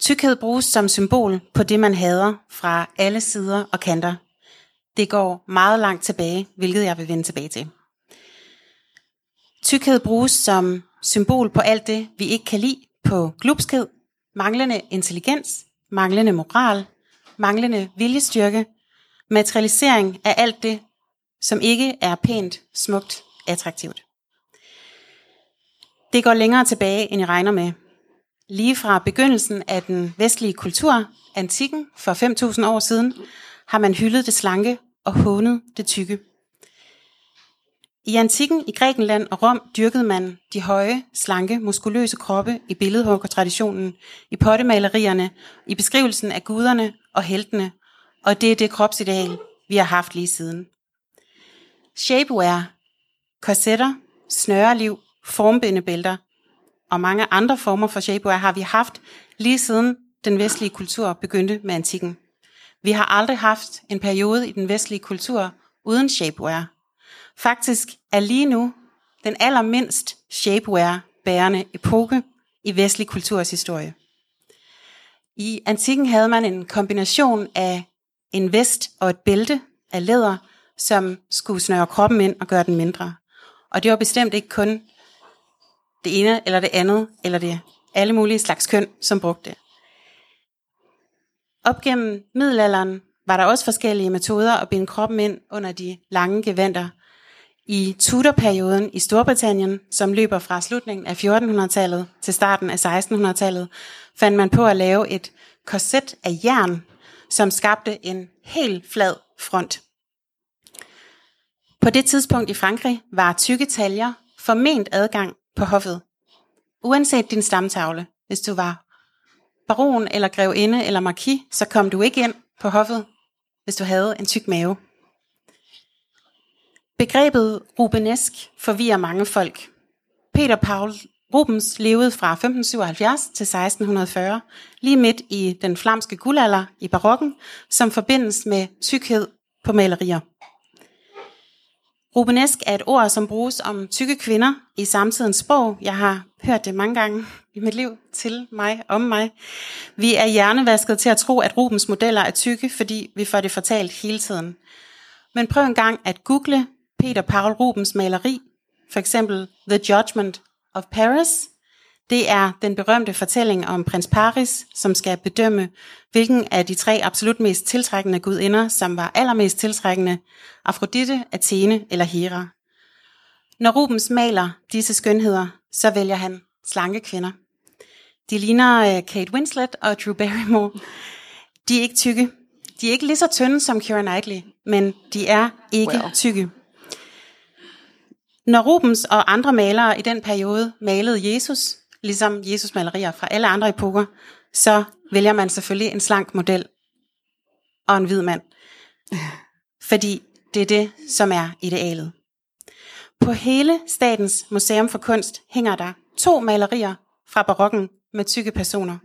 Tykkhed bruges som symbol på det, man hader fra alle sider og kanter. Det går meget langt tilbage, hvilket jeg vil vende tilbage til. Tykkhed bruges som symbol på alt det, vi ikke kan lide, på glupskhed, manglende intelligens, manglende moral, manglende viljestyrke, materialisering af alt det, som ikke er pænt, smukt, attraktivt. Det går længere tilbage, end I regner med. Lige fra begyndelsen af den vestlige kultur, antikken for 5.000 år siden, har man hyldet det slanke og hånet det tykke. I antikken i Grækenland og Rom dyrkede man de høje, slanke, muskuløse kroppe i billedhuggertraditionen, i pottemalerierne, i beskrivelsen af guderne og heltene, og det er det kropsideal, vi har haft lige siden. Shapewear, korsetter, snøreliv, formbindebælter og mange andre former for shapewear har vi haft lige siden den vestlige kultur begyndte med antikken. Vi har aldrig haft en periode i den vestlige kultur uden shapewear. Faktisk er lige nu den allermindst shapewear bærende epoke i vestlig kulturs historie. I antikken havde man en kombination af en vest og et bælte af læder, som skulle snøre kroppen ind og gøre den mindre. Og det var bestemt ikke kun det ene eller det andet, eller det alle mulige slags køn, som brugte det. Op gennem middelalderen var der også forskellige metoder at binde kroppen ind under de lange gevanter. I Tudor-perioden i Storbritannien, som løber fra slutningen af 1400-tallet til starten af 1600-tallet, fandt man på at lave et korset af jern, som skabte en helt flad front. På det tidspunkt i Frankrig var tykke taljer forment adgang på hoffet. Uanset din stamtavle, hvis du var baron eller grevinde eller marquis, så kom du ikke ind på hoffet, hvis du havde en tyk mave. Begrebet rubenesk forvirrer mange folk. Peter Paul Rubens levede fra 1577 til 1640, lige midt i den flamske guldalder i barokken, som forbindes med tykkhed på malerier. Rubenesk er et ord, som bruges om tykke kvinder i samtidens sprog. Jeg har hørt det mange gange i mit liv til mig, om mig. Vi er hjernevasket til at tro, at Rubens modeller er tykke, fordi vi får det fortalt hele tiden. Men prøv en gang at google Peter Paul Rubens maleri, for eksempel The Judgment of Paris. Det er den berømte fortælling om prins Paris, som skal bedømme, hvilken af de tre absolut mest tiltrækkende gudinder, som var allermest tiltrækkende, Afrodite, Athene eller Hera. Når Rubens maler disse skønheder, så vælger han slanke kvinder. De ligner uh, Kate Winslet og Drew Barrymore. De er ikke tykke. De er ikke lige så tynde som Keira Knightley, men de er ikke well. tykke. Når Rubens og andre malere i den periode malede Jesus, ligesom Jesus malerier fra alle andre epoker, så vælger man selvfølgelig en slank model og en hvid mand. Fordi det er det, som er idealet. På hele Statens Museum for Kunst hænger der to malerier fra barokken med tykke personer.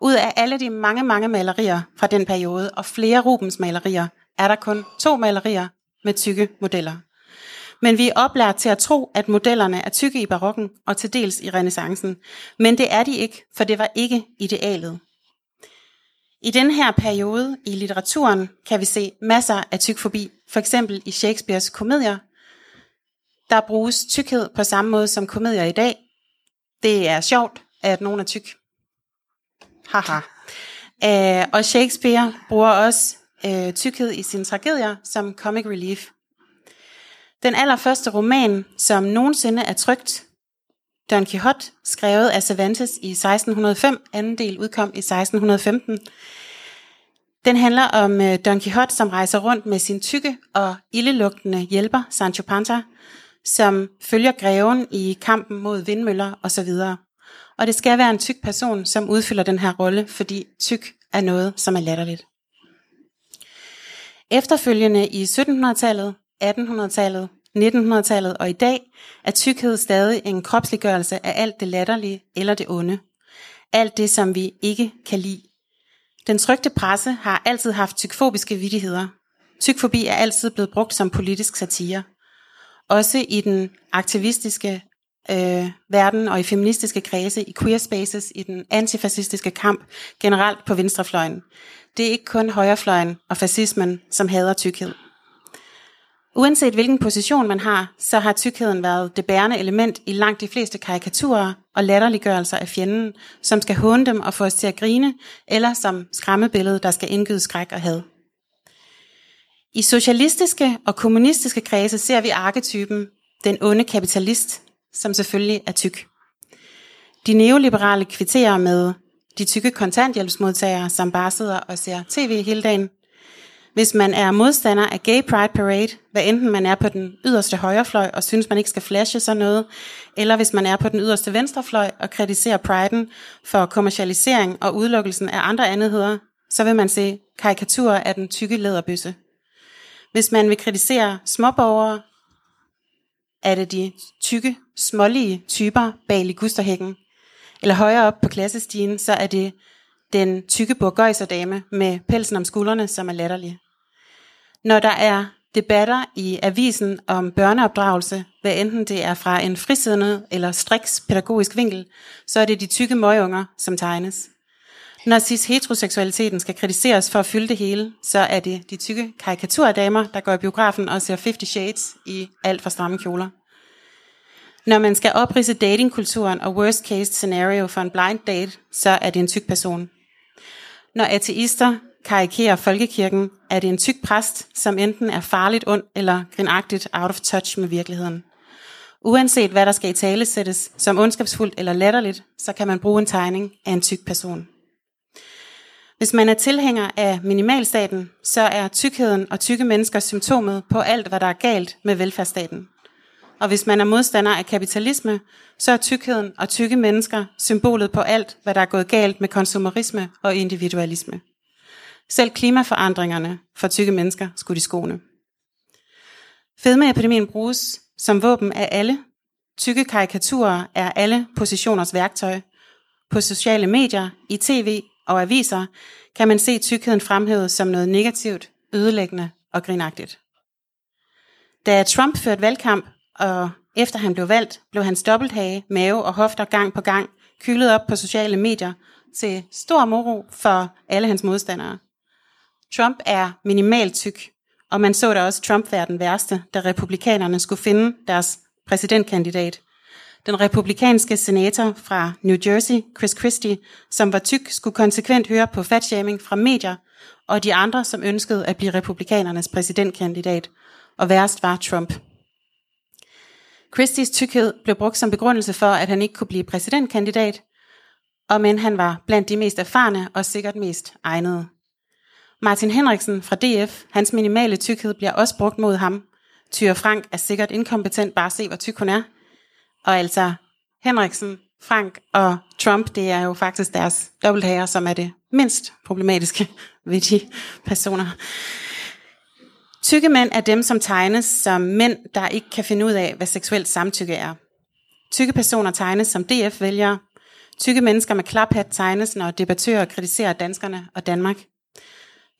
Ud af alle de mange, mange malerier fra den periode og flere Rubens malerier, er der kun to malerier med tykke modeller. Men vi er oplært til at tro, at modellerne er tykke i barokken og til dels i renaissancen. Men det er de ikke, for det var ikke idealet. I den her periode i litteraturen kan vi se masser af tykfobi, for eksempel i Shakespeares komedier. Der bruges tykkhed på samme måde som komedier i dag. Det er sjovt, at nogen er tyk. Haha. Øh, og Shakespeare bruger også øh, tykkhed i sine tragedier som comic relief. Den allerførste roman, som nogensinde er trygt, Don Quixote, skrevet af Cervantes i 1605, anden del udkom i 1615. Den handler om øh, Don Quixote, som rejser rundt med sin tykke og ildelugtende hjælper, Sancho Panza, som følger greven i kampen mod vindmøller osv. Og det skal være en tyk person, som udfylder den her rolle, fordi tyk er noget, som er latterligt. Efterfølgende i 1700-tallet 1800-tallet, 1900-tallet og i dag er tykkhed stadig en kropsliggørelse af alt det latterlige eller det onde. Alt det, som vi ikke kan lide. Den trygte presse har altid haft tykfobiske vidigheder. Tykfobi er altid blevet brugt som politisk satire. Også i den aktivistiske øh, verden og i feministiske kredse, i queer spaces, i den antifascistiske kamp, generelt på venstrefløjen. Det er ikke kun højrefløjen og fascismen, som hader tykkhed. Uanset hvilken position man har, så har tykkheden været det bærende element i langt de fleste karikaturer og latterliggørelser af fjenden, som skal håne dem og få os til at grine, eller som skræmmebillede, der skal indgyde skræk og had. I socialistiske og kommunistiske kredse ser vi arketypen den onde kapitalist, som selvfølgelig er tyk. De neoliberale kvitterer med de tykke kontanthjælpsmodtagere, som bare sidder og ser tv hele dagen, hvis man er modstander af Gay Pride Parade, hvad enten man er på den yderste højrefløj og synes, man ikke skal flashe sådan noget, eller hvis man er på den yderste venstrefløj og kritiserer priden for kommercialisering og udelukkelsen af andre andetheder, så vil man se karikaturer af den tykke læderbøsse. Hvis man vil kritisere småborgere, er det de tykke, smålige typer bag ligusterhækken. Eller højere op på klassestigen, så er det den tykke burgøjserdame med pelsen om skuldrene, som er latterlig. Når der er debatter i avisen om børneopdragelse, hvad enten det er fra en frisiddende eller striks pædagogisk vinkel, så er det de tykke møgunger, som tegnes. Når cis-heteroseksualiteten skal kritiseres for at fylde det hele, så er det de tykke karikaturdamer, der går i biografen og ser 50 Shades i alt for stramme kjoler. Når man skal oprise datingkulturen og worst case scenario for en blind date, så er det en tyk person. Når ateister karikerer folkekirken, er det en tyk præst, som enten er farligt ond eller grinagtigt out of touch med virkeligheden. Uanset hvad der skal i tale sættes som ondskabsfuldt eller latterligt, så kan man bruge en tegning af en tyk person. Hvis man er tilhænger af minimalstaten, så er tykkheden og tykke mennesker symptomet på alt, hvad der er galt med velfærdsstaten. Og hvis man er modstander af kapitalisme, så er tykkheden og tykke mennesker symbolet på alt, hvad der er gået galt med konsumerisme og individualisme. Selv klimaforandringerne for tykke mennesker skulle de skone. Fedmeepidemien bruges som våben af alle. Tykke karikaturer er alle positioners værktøj. På sociale medier, i tv og aviser kan man se tykkheden fremhævet som noget negativt, ødelæggende og grinagtigt. Da Trump førte valgkamp, og efter han blev valgt, blev hans dobbelthage, mave og hofter gang på gang kylet op på sociale medier til stor moro for alle hans modstandere. Trump er minimalt tyk, og man så da også Trump være den værste, da republikanerne skulle finde deres præsidentkandidat. Den republikanske senator fra New Jersey, Chris Christie, som var tyk, skulle konsekvent høre på fatshaming fra medier, og de andre, som ønskede at blive republikanernes præsidentkandidat. Og værst var Trump. Christies tykkhed blev brugt som begrundelse for, at han ikke kunne blive præsidentkandidat, og men han var blandt de mest erfarne og sikkert mest egnede. Martin Henriksen fra DF, hans minimale tykkhed bliver også brugt mod ham. Tyre Frank er sikkert inkompetent, bare se hvor tyk hun er. Og altså Henriksen, Frank og Trump, det er jo faktisk deres dobbelthager, som er det mindst problematiske ved de personer. Tykke mænd er dem, som tegnes som mænd, der ikke kan finde ud af, hvad seksuelt samtykke er. Tykke personer tegnes som DF-vælgere. Tykke mennesker med klaphat tegnes, når debattører kritiserer danskerne og Danmark.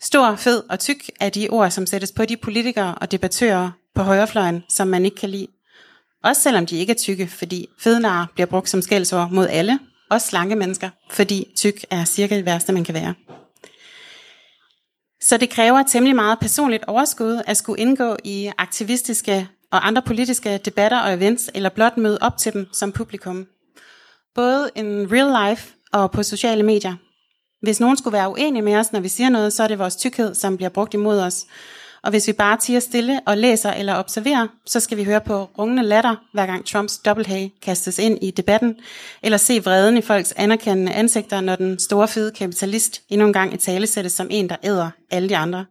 Stor, fed og tyk er de ord, som sættes på de politikere og debattører på højrefløjen, som man ikke kan lide. Også selvom de ikke er tykke, fordi fednar bliver brugt som skældsord mod alle, også slanke mennesker, fordi tyk er cirka det værste, man kan være. Så det kræver temmelig meget personligt overskud at skulle indgå i aktivistiske og andre politiske debatter og events, eller blot møde op til dem som publikum. Både in real life og på sociale medier. Hvis nogen skulle være uenige med os, når vi siger noget, så er det vores tykkhed, som bliver brugt imod os. Og hvis vi bare tiger stille og læser eller observerer, så skal vi høre på rungende latter, hver gang Trumps dobbelthage kastes ind i debatten, eller se vreden i folks anerkendende ansigter, når den store fede kapitalist endnu en gang i tale sættes som en, der æder alle de andre.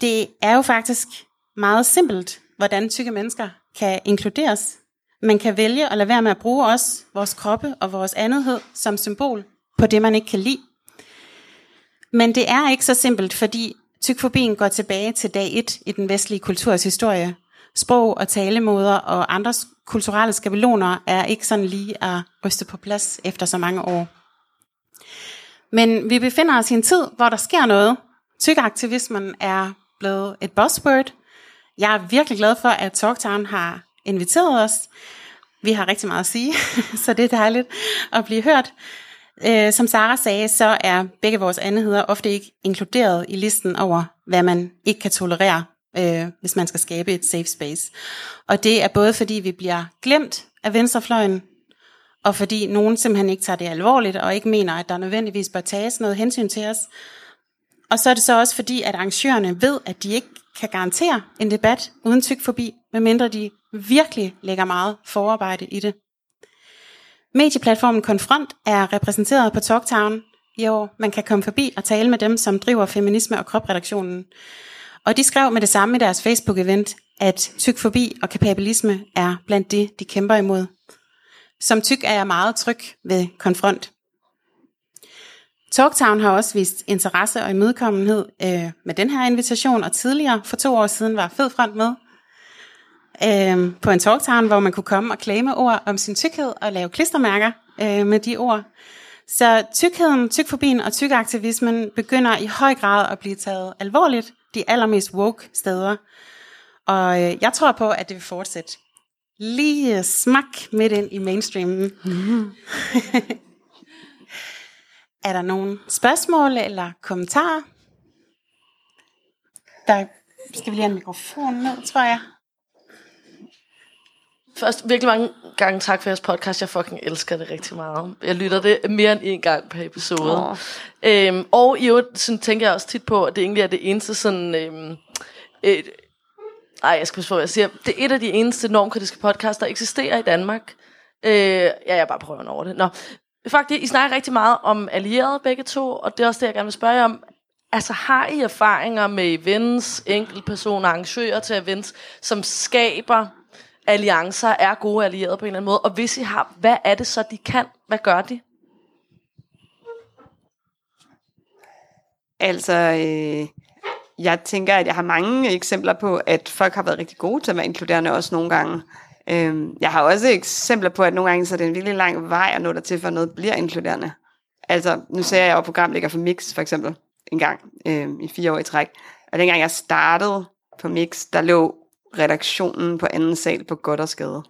Det er jo faktisk meget simpelt, hvordan tykke mennesker kan inkluderes. Man kan vælge at lade være med at bruge os, vores kroppe og vores andethed som symbol på det, man ikke kan lide. Men det er ikke så simpelt, fordi Tykfobien går tilbage til dag 1 i den vestlige kulturs historie. Sprog og talemåder og andre kulturelle skabeloner er ikke sådan lige at ryste på plads efter så mange år. Men vi befinder os i en tid, hvor der sker noget. Tykaktivismen er blevet et buzzword. Jeg er virkelig glad for, at Talktown har inviteret os. Vi har rigtig meget at sige, så det er dejligt at blive hørt. Øh, som Sara sagde, så er begge vores andheder ofte ikke inkluderet i listen over, hvad man ikke kan tolerere, øh, hvis man skal skabe et safe space. Og det er både fordi, vi bliver glemt af venstrefløjen, og fordi nogen simpelthen ikke tager det alvorligt, og ikke mener, at der nødvendigvis bør tages noget hensyn til os. Og så er det så også fordi, at arrangørerne ved, at de ikke kan garantere en debat uden tyk forbi, medmindre de virkelig lægger meget forarbejde i det. Medieplatformen Konfront er repræsenteret på Talktown i år. Man kan komme forbi og tale med dem, som driver feminisme og kropredaktionen. Og de skrev med det samme i deres Facebook-event, at tyk forbi og kapabilisme er blandt det, de kæmper imod. Som tyk er jeg meget tryg ved Konfront. Talktown har også vist interesse og imødekommenhed øh, med den her invitation, og tidligere for to år siden var Fed Front med øh, på en talktown, hvor man kunne komme og klame ord om sin tykkhed og lave klistermærker øh, med de ord. Så tykkheden, tykfobien og tykaktivismen begynder i høj grad at blive taget alvorligt de allermest woke steder. Og øh, jeg tror på, at det vil fortsætte. Lige smak midt ind i mainstreamen. Mm. Er der nogle spørgsmål eller kommentarer? Der skal vi lige have en mikrofon ned, tror jeg. Først virkelig mange gange tak for jeres podcast. Jeg fucking elsker det rigtig meget. Jeg lytter det mere end en gang per episode. Oh. Øhm, og i øvrigt sådan, tænker jeg også tit på, at det egentlig er det eneste sådan... Øhm, et, ej, jeg skal hvad jeg siger. Det er et af de eneste normkritiske podcasts, der eksisterer i Danmark. Øh, ja, jeg bare prøver over det. Nå. Faktisk, I snakker rigtig meget om allierede begge to, og det er også det, jeg gerne vil spørge jer om. Altså, har I erfaringer med events, enkeltpersoner, arrangører til events, som skaber alliancer, er gode allierede på en eller anden måde? Og hvis I har, hvad er det så, de kan? Hvad gør de? Altså, øh, jeg tænker, at jeg har mange eksempler på, at folk har været rigtig gode til at være inkluderende også nogle gange. Øh, jeg har også eksempler på, at nogle gange så er det en virkelig lang vej at nå der til, for noget bliver inkluderende. Altså, nu ser jeg jo programlægger for Mix, for eksempel, en gang øh, i fire år i træk. Og dengang jeg startede på Mix, der lå redaktionen på anden sal på godt og skade.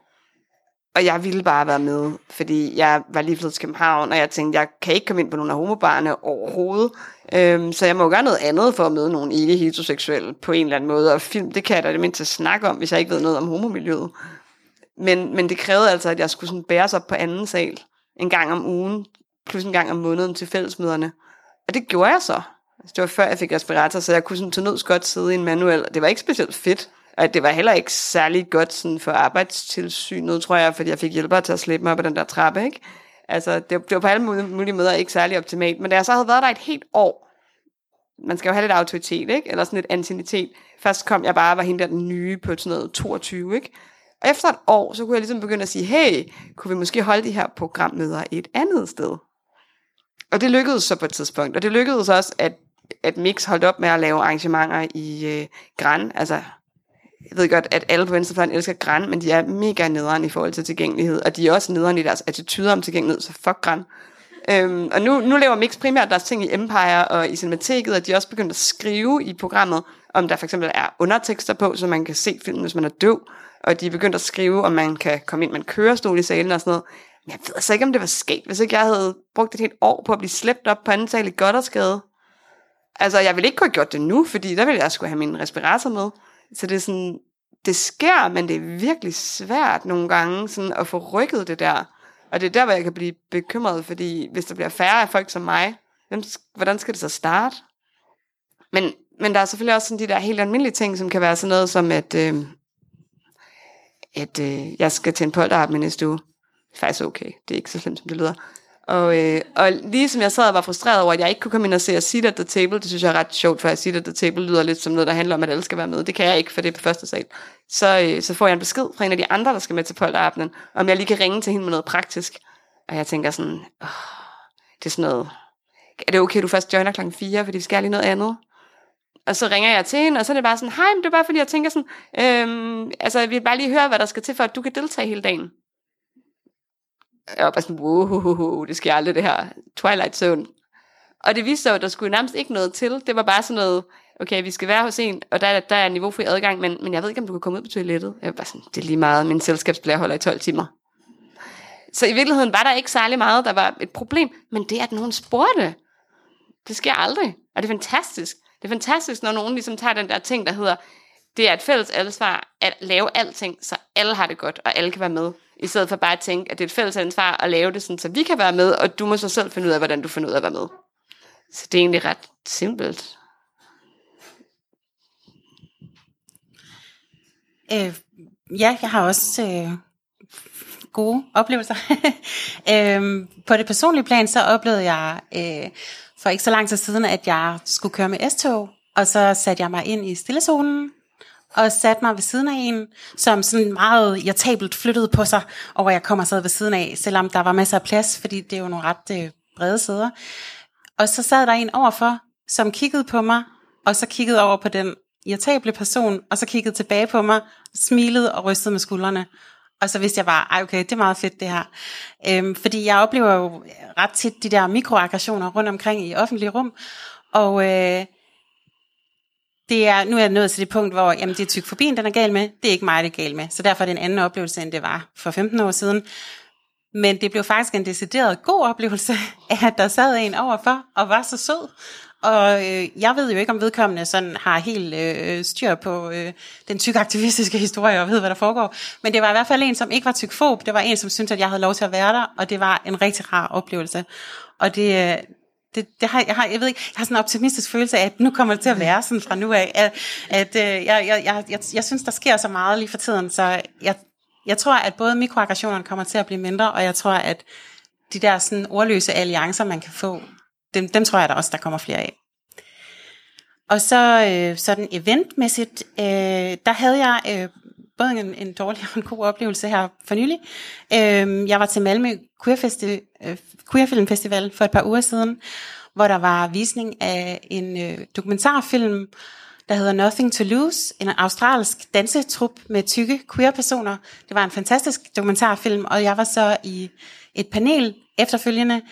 Og jeg ville bare være med, fordi jeg var lige flyttet til København, og jeg tænkte, jeg kan ikke komme ind på nogle af homobarne overhovedet. Øhm, så jeg må gøre noget andet for at møde nogle ikke heteroseksuelle på en eller anden måde. Og film, det kan jeg da det mindste snakke om, hvis jeg ikke ved noget om homomiljøet. Men, men det krævede altså, at jeg skulle sådan bæres op på anden sal en gang om ugen, plus en gang om måneden til fællesmøderne. Og det gjorde jeg så. Altså, det var før jeg fik respirator, så jeg kunne sådan til nøds godt sidde i en manuel. Det var ikke specielt fedt. Og det var heller ikke særlig godt sådan for arbejdstilsynet, tror jeg, fordi jeg fik hjælpere til at slippe mig op ad den der trappe, ikke? Altså, det, det var på alle mulige måder ikke særlig optimalt. Men da jeg så havde været der et helt år, man skal jo have lidt autoritet, ikke? Eller sådan lidt antinitet. Først kom jeg bare og var hende der den nye på sådan noget 22, ikke? Og efter et år, så kunne jeg ligesom begynde at sige, hey, kunne vi måske holde de her programmøder et andet sted? Og det lykkedes så på et tidspunkt. Og det lykkedes også, at, at Mix holdt op med at lave arrangementer i øh, Gran, altså jeg ved godt, at alle på venstrefløjen elsker græn, men de er mega nederen i forhold til tilgængelighed, og de er også nederen i deres attitude om tilgængelighed, så fuck græn. Øhm, og nu, nu laver Mix primært deres ting i Empire og i Cinemateket, og de er også begyndt at skrive i programmet, om der for eksempel er undertekster på, så man kan se filmen, hvis man er døv, og de er begyndt at skrive, om man kan komme ind med en kørestol i salen og sådan noget. Men jeg ved altså ikke, om det var sket, hvis ikke jeg havde brugt et helt år på at blive slæbt op på anden sal i Goddersgade. Altså, jeg vil ikke kunne have gjort det nu, fordi der ville jeg skulle have min respirator med. Så det er sådan, det sker, men det er virkelig svært nogle gange sådan at få rykket det der. Og det er der, hvor jeg kan blive bekymret, fordi hvis der bliver færre af folk som mig, hvordan skal det så starte? Men, men der er selvfølgelig også sådan de der helt almindelige ting, som kan være sådan noget som, at, øh, at øh, jeg skal til en polterappen i næste uge. Det er faktisk okay. Det er ikke så slemt, som det lyder. Og, øh, og lige som jeg sad og var frustreret over, at jeg ikke kunne komme ind og se at at the Table, det synes jeg er ret sjovt, for at Sit at the Table lyder lidt som noget, der handler om, at alle skal være med. Det kan jeg ikke, for det er på første sal. Så, øh, så får jeg en besked fra en af de andre, der skal med til polterappenen, om jeg lige kan ringe til hende med noget praktisk. Og jeg tænker sådan, åh, det er sådan noget, er det okay, du først joiner klokken 4, fordi vi skal lige noget andet? Og så ringer jeg til hende, og så er det bare sådan, hej, men det er bare fordi, jeg tænker sådan, øhm, altså, jeg vil bare lige høre, hvad der skal til, for at du kan deltage hele dagen jeg var bare sådan, wow, det sker aldrig det her. Twilight Zone. Og det viste sig at der skulle nærmest ikke noget til. Det var bare sådan noget, okay, vi skal være hos en, og der, der er niveaufri adgang, men, men jeg ved ikke, om du kan komme ud på toilettet. Jeg var bare sådan, det er lige meget, min selskabsblære holder i 12 timer. Så i virkeligheden var der ikke særlig meget, der var et problem, men det at nogen spurgte, det sker aldrig. Og det er fantastisk. Det er fantastisk, når nogen ligesom tager den der ting, der hedder, det er et fælles ansvar at lave alting, så alle har det godt, og alle kan være med. I stedet for bare at tænke, at det er et fælles ansvar at lave det, sådan, så vi kan være med, og du må så selv finde ud af, hvordan du finder ud af at være med. Så det er egentlig ret simpelt. Øh, ja, jeg har også øh, gode oplevelser. øh, på det personlige plan, så oplevede jeg øh, for ikke så lang tid siden, at jeg skulle køre med S-tog, og så satte jeg mig ind i stillezonen, og satte mig ved siden af en, som sådan meget irritabelt flyttede på sig, og hvor jeg kommer sad ved siden af, selvom der var masser af plads, fordi det er jo nogle ret øh, brede sæder. Og så sad der en overfor, som kiggede på mig, og så kiggede over på den irritable person, og så kiggede tilbage på mig, smilede og rystede med skuldrene. Og så vidste jeg bare, ej okay, det er meget fedt det her. Øhm, fordi jeg oplever jo ret tit de der mikroaggressioner rundt omkring i offentlige rum, og øh, det er, nu er jeg nået til det punkt, hvor jamen, det er tykfobien, den er gal med. Det er ikke mig, det er gal med. Så derfor er det en anden oplevelse, end det var for 15 år siden. Men det blev faktisk en decideret god oplevelse, at der sad en overfor og var så sød. Og øh, jeg ved jo ikke, om vedkommende sådan har helt øh, styr på øh, den tykaktivistiske historie og ved, hvad der foregår. Men det var i hvert fald en, som ikke var tykfob. Det var en, som syntes, at jeg havde lov til at være der, og det var en rigtig rar oplevelse. Og det, øh, det, det har, jeg, har, jeg ved ikke, jeg har sådan en optimistisk følelse af, at nu kommer det til at være sådan fra nu af, at, at øh, jeg, jeg, jeg, jeg, jeg synes, der sker så meget lige for tiden, så jeg, jeg tror, at både mikroaggressionerne kommer til at blive mindre, og jeg tror, at de der sådan ordløse alliancer, man kan få, dem, dem tror jeg der også, der kommer flere af. Og så øh, sådan eventmæssigt, øh, der havde jeg øh, både en, en dårlig og en god oplevelse her for nylig. Øh, jeg var til Malmø Queer, Festi- øh, Queer Film Festival for et par uger siden, hvor der var visning af en øh, dokumentarfilm, der hedder Nothing to Lose, en australsk dansetrup med tykke queer-personer. Det var en fantastisk dokumentarfilm, og jeg var så i et panel efterfølgende,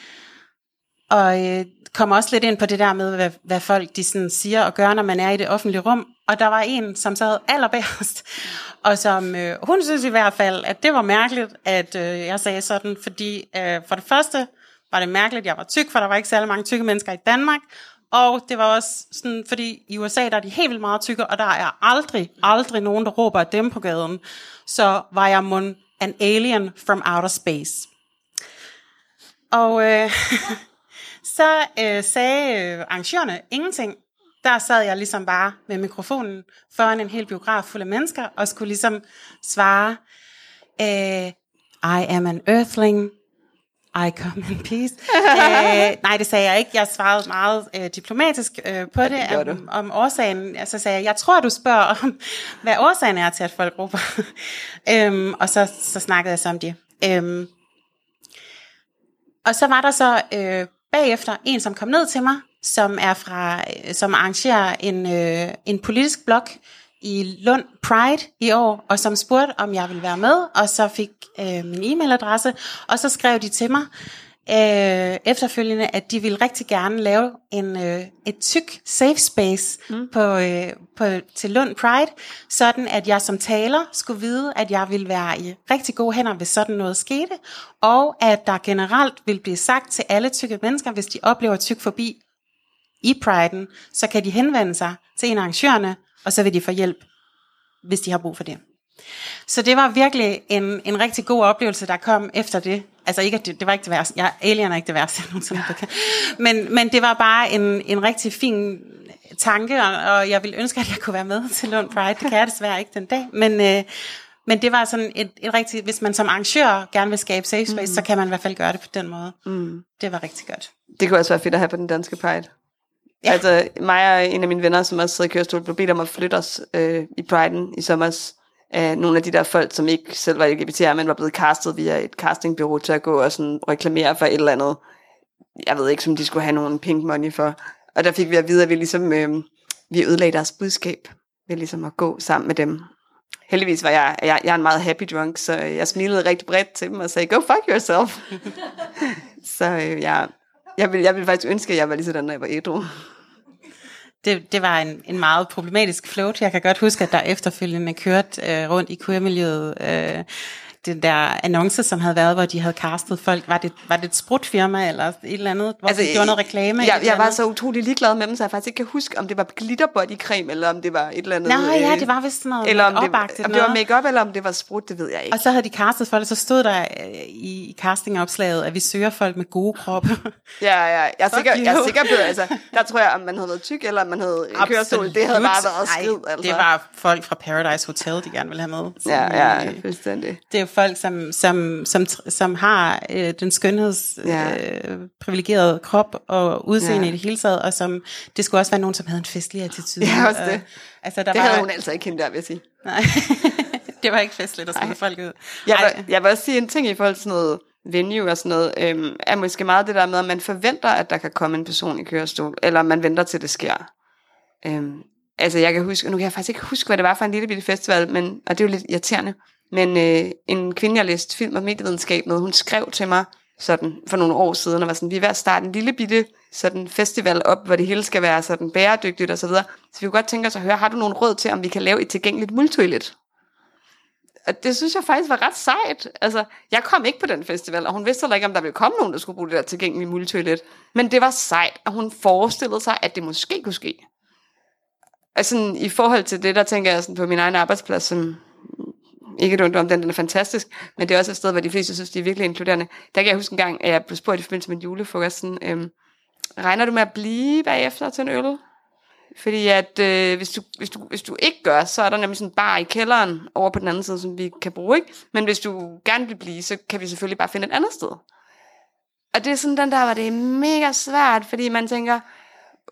og øh, kom også lidt ind på det der med, hvad, hvad folk de sådan siger og gør, når man er i det offentlige rum. Og der var en, som sad allerbærst, og som øh, hun synes i hvert fald, at det var mærkeligt, at øh, jeg sagde sådan, fordi øh, for det første var det mærkeligt, at jeg var tyk, for der var ikke særlig mange tykke mennesker i Danmark, og det var også sådan, fordi i USA, der er de helt vildt meget tykke, og der er aldrig, aldrig nogen, der råber af dem på gaden. Så var jeg mon an alien from outer space. Og øh, så øh, sagde øh, arrangørerne ingenting. Der sad jeg ligesom bare med mikrofonen foran en hel biograf fuld af mennesker, og skulle ligesom svare, øh, I am an earthling, i come in peace. øh, nej, det sagde jeg ikke. Jeg svarede meget øh, diplomatisk øh, på ja, det, det om, om årsagen. Så sagde jeg, jeg tror, du spørger om, hvad årsagen er til, at folk råber. øhm, og så, så snakkede jeg så om det. Øhm, og så var der så øh, bagefter en, som kom ned til mig, som er fra, øh, som arrangerer en, øh, en politisk blog i Lund Pride i år, og som spurgte, om jeg ville være med, og så fik øh, min e-mailadresse, og så skrev de til mig øh, efterfølgende, at de ville rigtig gerne lave en øh, et tyk safe space mm. på, øh, på, til Lund Pride, sådan at jeg som taler skulle vide, at jeg ville være i rigtig gode hænder, hvis sådan noget skete, og at der generelt vil blive sagt til alle tykke mennesker, hvis de oplever tyk forbi i Pride'en, så kan de henvende sig til en af arrangørerne, og så vil de få hjælp, hvis de har brug for det. Så det var virkelig en, en rigtig god oplevelse, der kom efter det. Altså ikke, det, det var ikke det værste. Jeg, Alien er ikke det værste, jeg nogensinde ja. men, men det var bare en, en rigtig fin tanke, og, og jeg ville ønske, at jeg kunne være med til Lund Pride. Det kan jeg desværre ikke den dag. Men, øh, men det var sådan et, et rigtigt, hvis man som arrangør gerne vil skabe safe space, mm. så kan man i hvert fald gøre det på den måde. Mm. Det var rigtig godt. Det kunne også være fedt at have på den danske Pride. Ja. Altså mig og en af mine venner, som også sidder i kørestol, blev bedt om at flytte os øh, i Pride'en i sommer af nogle af de der folk, som ikke selv var LGBT'er, men var blevet castet via et castingbureau til at gå og sådan reklamere for et eller andet. Jeg ved ikke, som de skulle have nogen pink money for. Og der fik vi at vide, at vi ligesom, øh, vi ødelagde deres budskab ved ligesom at gå sammen med dem. Heldigvis var jeg, jeg, jeg er en meget happy drunk, så jeg smilede rigtig bredt til dem og sagde, go fuck yourself. så øh, jeg, jeg, vil, jeg vil faktisk ønske, at jeg var lige sådan, når jeg var ædru det, det var en, en meget problematisk float. Jeg kan godt huske, at der efterfølgende kørt øh, rundt i queer-miljøet øh, den der annonce, som havde været, hvor de havde castet folk. Var det, var det et sprutfirma eller et eller andet, hvor altså, de gjorde noget reklame? Jeg, jeg var så utrolig ligeglad med dem, så jeg faktisk ikke kan huske, om det var glitter creme, eller om det var et eller andet... Nej, ja, det var vist sådan noget eller om det, om det var make-up, eller om det var sprut, det ved jeg ikke. Og så havde de castet folk, og så stod der øh, i castingopslaget, at vi søger folk med gode kroppe. ja, ja, jeg er, sikker, jeg er sikker på, altså, der tror jeg, om man havde været tyk, eller om man havde kørestol, det havde bare været skid. Altså. Det var folk fra Paradise Hotel, de gerne ville have med. ja, ja, fuldstændig. Det er folk, som, som, som, som har øh, den skønheds ja. øh, krop og udseende ja. i det hele taget, og som, det skulle også være nogen, som havde en festlig attitude. Ja, også det. Og, altså, der det var, havde hun altså ikke hende der, vil jeg sige. Nej, det var ikke festligt at smide folk ud. Jeg vil, jeg vil også sige en ting i forhold til sådan noget venue og sådan noget, øhm, er måske meget det der med, at man forventer, at der kan komme en person i kørestol, eller man venter til det sker. Øhm, altså jeg kan huske, nu kan jeg faktisk ikke huske, hvad det var for en lille bitte festival, men, og det er jo lidt irriterende, men øh, en kvinde, jeg læste film og medievidenskab med, hun skrev til mig sådan for nogle år siden, og var sådan, vi er ved at starte en lille bitte sådan festival op, hvor det hele skal være sådan bæredygtigt og så videre. Så vi kunne godt tænke os at høre, har du nogle råd til, om vi kan lave et tilgængeligt multoilet? og det synes jeg faktisk var ret sejt. Altså, jeg kom ikke på den festival, og hun vidste heller ikke, om der ville komme nogen, der skulle bruge det der tilgængelige multoilet. Men det var sejt, at hun forestillede sig, at det måske kunne ske. Altså, i forhold til det, der tænker jeg sådan på min egen arbejdsplads, som ikke et om den, den er fantastisk, men det er også et sted, hvor de fleste synes, de er virkelig inkluderende. Der kan jeg huske en gang, at jeg blev spurgt i forbindelse med en julefrokost, sådan, øhm, regner du med at blive bagefter til en øl? Fordi at øh, hvis, du, hvis, du, hvis du ikke gør, så er der nemlig sådan en bar i kælderen over på den anden side, som vi kan bruge, ikke? Men hvis du gerne vil blive, så kan vi selvfølgelig bare finde et andet sted. Og det er sådan den der, hvor det er mega svært, fordi man tænker,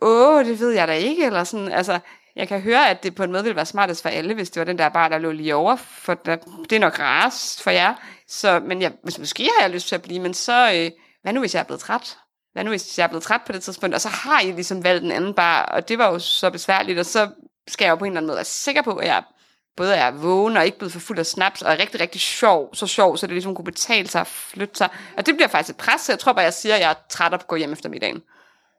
åh, det ved jeg da ikke, eller sådan, altså, jeg kan høre, at det på en måde ville være smartest for alle, hvis det var den der bar, der lå lige over, for der, det er nok rarest for jer. Så, men jeg, hvis måske har jeg lyst til at blive, men så, øh, hvad nu hvis jeg er blevet træt? Hvad nu hvis jeg er blevet træt på det tidspunkt? Og så har jeg ligesom valgt en anden bar, og det var jo så besværligt, og så skal jeg jo på en eller anden måde være sikker på, at jeg både er vågen og ikke blevet for fuld af snaps, og er rigtig, rigtig sjov, så sjov, så det ligesom kunne betale sig at flytte sig. Og det bliver faktisk et pres, så jeg tror bare, jeg siger, at jeg er træt at gå hjem efter middagen.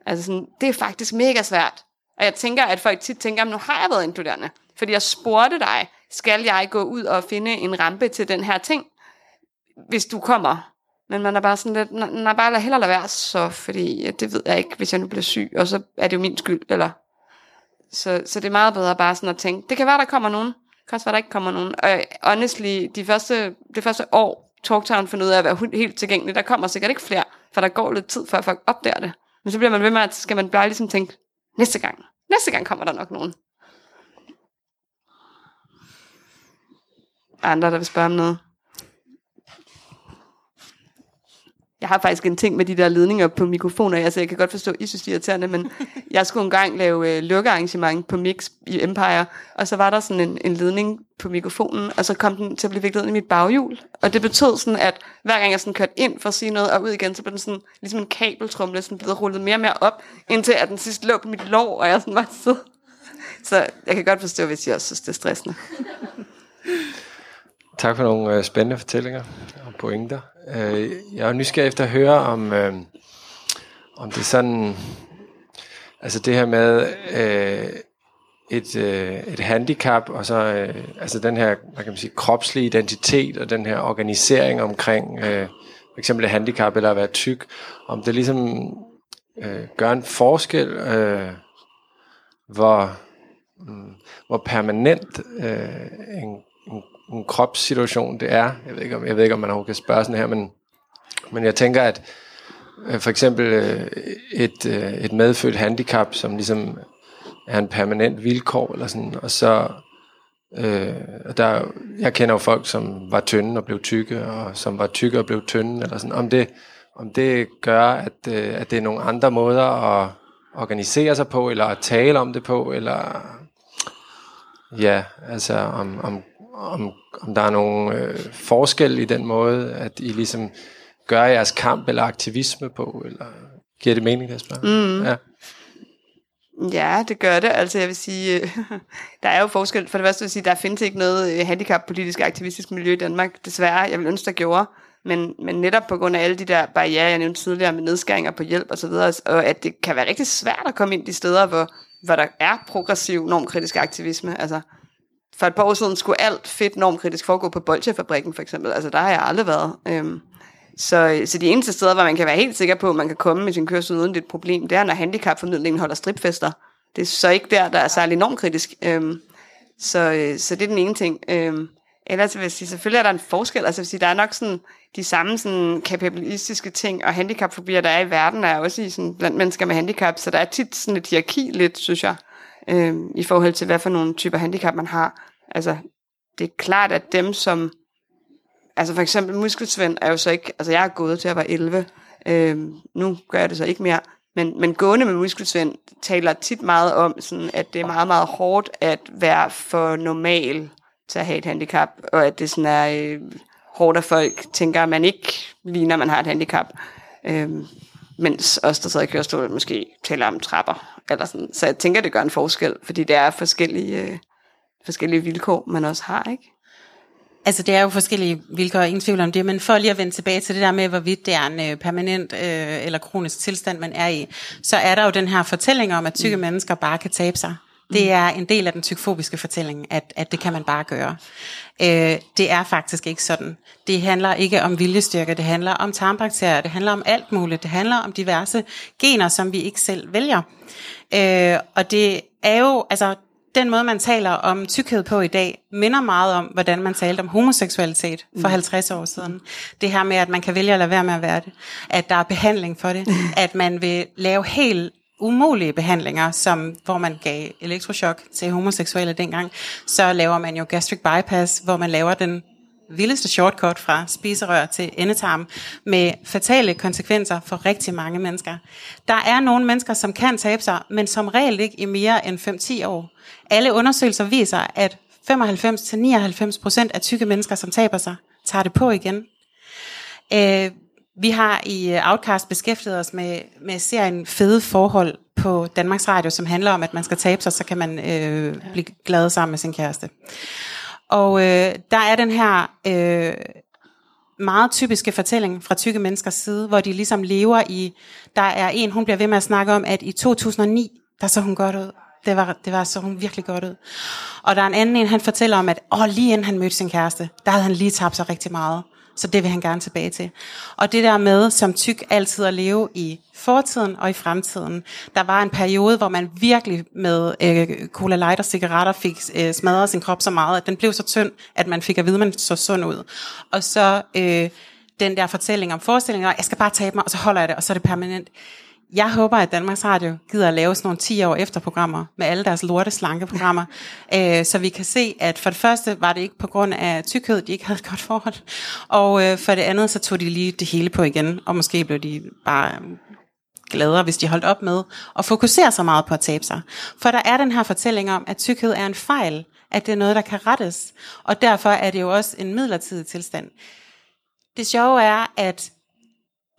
Altså sådan, det er faktisk mega svært. Og jeg tænker, at folk tit tænker, nu har jeg været inkluderende. Fordi jeg spurgte dig, skal jeg gå ud og finde en rampe til den her ting, hvis du kommer? Men man er bare sådan lidt, nej, bare lad heller lade være så, fordi det ved jeg ikke, hvis jeg nu bliver syg, og så er det jo min skyld, eller... Så, så det er meget bedre bare sådan at tænke, det kan være, der kommer nogen, det kan også være, der ikke kommer nogen. Og honestly, de første, det første år, Talktown finder ud af at være helt tilgængelig, der kommer sikkert ikke flere, for der går lidt tid, før folk opdager det. Men så bliver man ved med, at skal man bare ligesom tænke, næste gang, næste gang kommer der nok nogen. Andre, der vil spørge om noget. Jeg har faktisk en ting med de der ledninger på mikrofoner. Altså, jeg kan godt forstå, I synes, det er irriterende, men jeg skulle engang lave øh, lukkearrangement på Mix i Empire, og så var der sådan en, en ledning på mikrofonen, og så kom den til at blive viklet ind i mit baghjul. Og det betød sådan, at hver gang jeg sådan kørte ind for at sige noget og ud igen, så blev den sådan, ligesom en kabeltrumle, sådan blevet rullet mere og mere op, indtil at den sidst lå på mit lår, og jeg sådan var så. Så jeg kan godt forstå, hvis I også synes, det er stressende. Tak for nogle øh, spændende fortællinger og pointer. Øh, jeg er nysgerrig efter at høre om, øh, om det er sådan, altså det her med øh, et, øh, et handicap, og så øh, altså den her, hvad kan man sige, kropslige identitet, og den her organisering omkring øh, for eksempel et handicap, eller at være tyk, om det ligesom øh, gør en forskel, øh, hvor, øh, hvor permanent øh, en en, kropssituation det er. Jeg ved ikke, om, jeg ved ikke, om man kan spørge sådan her, men, men jeg tænker, at øh, for eksempel øh, et, øh, et medfødt handicap, som ligesom er en permanent vilkår, eller sådan, og så øh, der, jeg kender jo folk, som var tynde og blev tykke, og som var tykke og blev tynde, eller sådan, om det, om det gør, at, øh, at det er nogle andre måder at organisere sig på, eller at tale om det på, eller ja, altså om, om om, om der er nogle øh, forskel i den måde, at I ligesom gør jeres kamp eller aktivisme på, eller giver det mening, Kasper? Mm. Ja. Ja, det gør det. Altså jeg vil sige, øh, der er jo forskel. For det første vil sige, der findes ikke noget øh, handicappolitisk aktivistisk miljø i Danmark. Desværre, jeg vil ønske, der gjorde. Men, men netop på grund af alle de der barriere, jeg nævnte tidligere med nedskæringer på hjælp og så videre, og at det kan være rigtig svært at komme ind de steder, hvor, hvor der er progressiv normkritisk aktivisme. Altså, for et par år siden skulle alt fedt normkritisk foregå på Bolsjefabrikken for eksempel. Altså der har jeg aldrig været. Øhm, så, så de eneste steder, hvor man kan være helt sikker på, at man kan komme med sin kørsel uden dit et problem, det er, når handicapformidlingen holder stripfester. Det er så ikke der, der er særlig normkritisk. Øhm, så, øh, så det er den ene ting. Øhm, ellers vil jeg sige, selvfølgelig er der en forskel. Altså, vil sige, der er nok sådan, de samme sådan, kapabilistiske ting og handicapfobier, der er i verden, er også i, sådan, blandt mennesker med handicap. Så der er tit sådan et hierarki lidt, synes jeg øh, i forhold til, hvad for nogle typer handicap man har. Altså, det er klart, at dem, som... Altså for eksempel muskelsvend er jo så ikke... Altså jeg er gået til at være 11. Øh, nu gør jeg det så ikke mere. Men, men gående med muskelsvend taler tit meget om, sådan, at det er meget, meget hårdt at være for normal til at have et handicap, og at det sådan er øh, hårdt, at folk tænker, at man ikke ligner, at man har et handicap. Øh, mens os, der sidder i kørestol, måske taler om trapper. Eller sådan. Så jeg tænker, det gør en forskel, fordi det er forskellige, øh, forskellige vilkår, man også har, ikke? Altså det er jo forskellige vilkår, ingen tvivl om det, men for lige at vende tilbage til det der med, hvorvidt det er en øh, permanent øh, eller kronisk tilstand, man er i, så er der jo den her fortælling om, at tykke mm. mennesker bare kan tabe sig. Det er en del af den tykfobiske fortælling, at, at det kan man bare gøre. Øh, det er faktisk ikke sådan. Det handler ikke om viljestyrke, det handler om tarmbakterier, det handler om alt muligt. Det handler om diverse gener, som vi ikke selv vælger. Øh, og det er jo, altså den måde, man taler om tykkhed på i dag, minder meget om, hvordan man talte om homoseksualitet for 50 år siden. Det her med, at man kan vælge at lade være med at være det. At der er behandling for det. At man vil lave helt umulige behandlinger, som hvor man gav elektroshock til homoseksuelle dengang, så laver man jo gastric bypass, hvor man laver den vildeste shortcut fra spiserør til endetarm med fatale konsekvenser for rigtig mange mennesker. Der er nogle mennesker, som kan tabe sig, men som regel ikke i mere end 5-10 år. Alle undersøgelser viser, at 95-99% af tykke mennesker, som taber sig, tager det på igen. Øh, vi har i Outcast beskæftiget os med, med serien Fede Forhold på Danmarks Radio, som handler om, at man skal tabe sig, så kan man øh, blive glad sammen med sin kæreste. Og øh, der er den her øh, meget typiske fortælling fra tykke menneskers side, hvor de ligesom lever i, der er en, hun bliver ved med at snakke om, at i 2009, der så hun godt ud. Det var, det var så hun virkelig godt ud. Og der er en anden en, han fortæller om, at åh, lige inden han mødte sin kæreste, der havde han lige tabt sig rigtig meget. Så det vil han gerne tilbage til. Og det der med, som tyk altid at leve i fortiden og i fremtiden. Der var en periode, hvor man virkelig med øh, cola light og cigaretter fik øh, smadret sin krop så meget, at den blev så tynd, at man fik at vide, at man så sund ud. Og så øh, den der fortælling om forestillinger, jeg skal bare tabe mig, og så holder jeg det, og så er det permanent. Jeg håber, at Danmarks Radio gider at lave sådan nogle 10 år efter programmer med alle deres lorte slanke programmer, øh, så vi kan se, at for det første var det ikke på grund af tykkhed, de ikke havde et godt forhold, og øh, for det andet, så tog de lige det hele på igen, og måske blev de bare gladere, hvis de holdt op med at fokusere så meget på at tabe sig. For der er den her fortælling om, at tykkhed er en fejl, at det er noget, der kan rettes, og derfor er det jo også en midlertidig tilstand. Det sjove er, at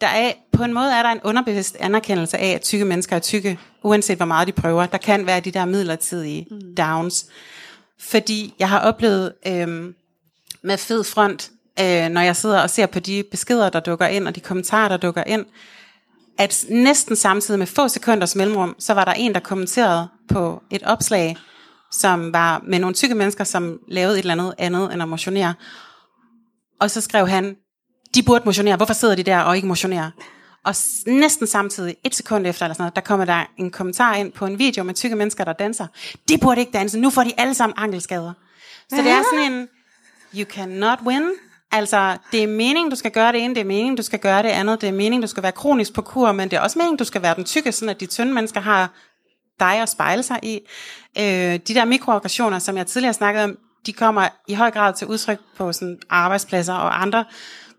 der er, på en måde er der en underbevidst anerkendelse af, at tykke mennesker er tykke, uanset hvor meget de prøver. Der kan være de der midlertidige mm. downs. Fordi jeg har oplevet øhm, med fed front, øh, når jeg sidder og ser på de beskeder, der dukker ind, og de kommentarer, der dukker ind, at næsten samtidig med få sekunders mellemrum, så var der en, der kommenterede på et opslag, som var med nogle tykke mennesker, som lavede et eller andet andet end at motionere. Og så skrev han, de burde motionere, hvorfor sidder de der og ikke motionerer? Og næsten samtidig, et sekund efter eller sådan noget, der kommer der en kommentar ind på en video med tykke mennesker, der danser. De burde ikke danse, nu får de alle sammen ankelskader. Så det er sådan en, you cannot win. Altså, det er meningen, du skal gøre det ene, det er meningen, du skal gøre det andet, det er meningen, du skal være kronisk på kur, men det er også meningen, du skal være den tykke, sådan at de tynde mennesker har dig at spejle sig i. Øh, de der mikroaggressioner, som jeg tidligere snakkede om, de kommer i høj grad til udtryk på sådan arbejdspladser og andre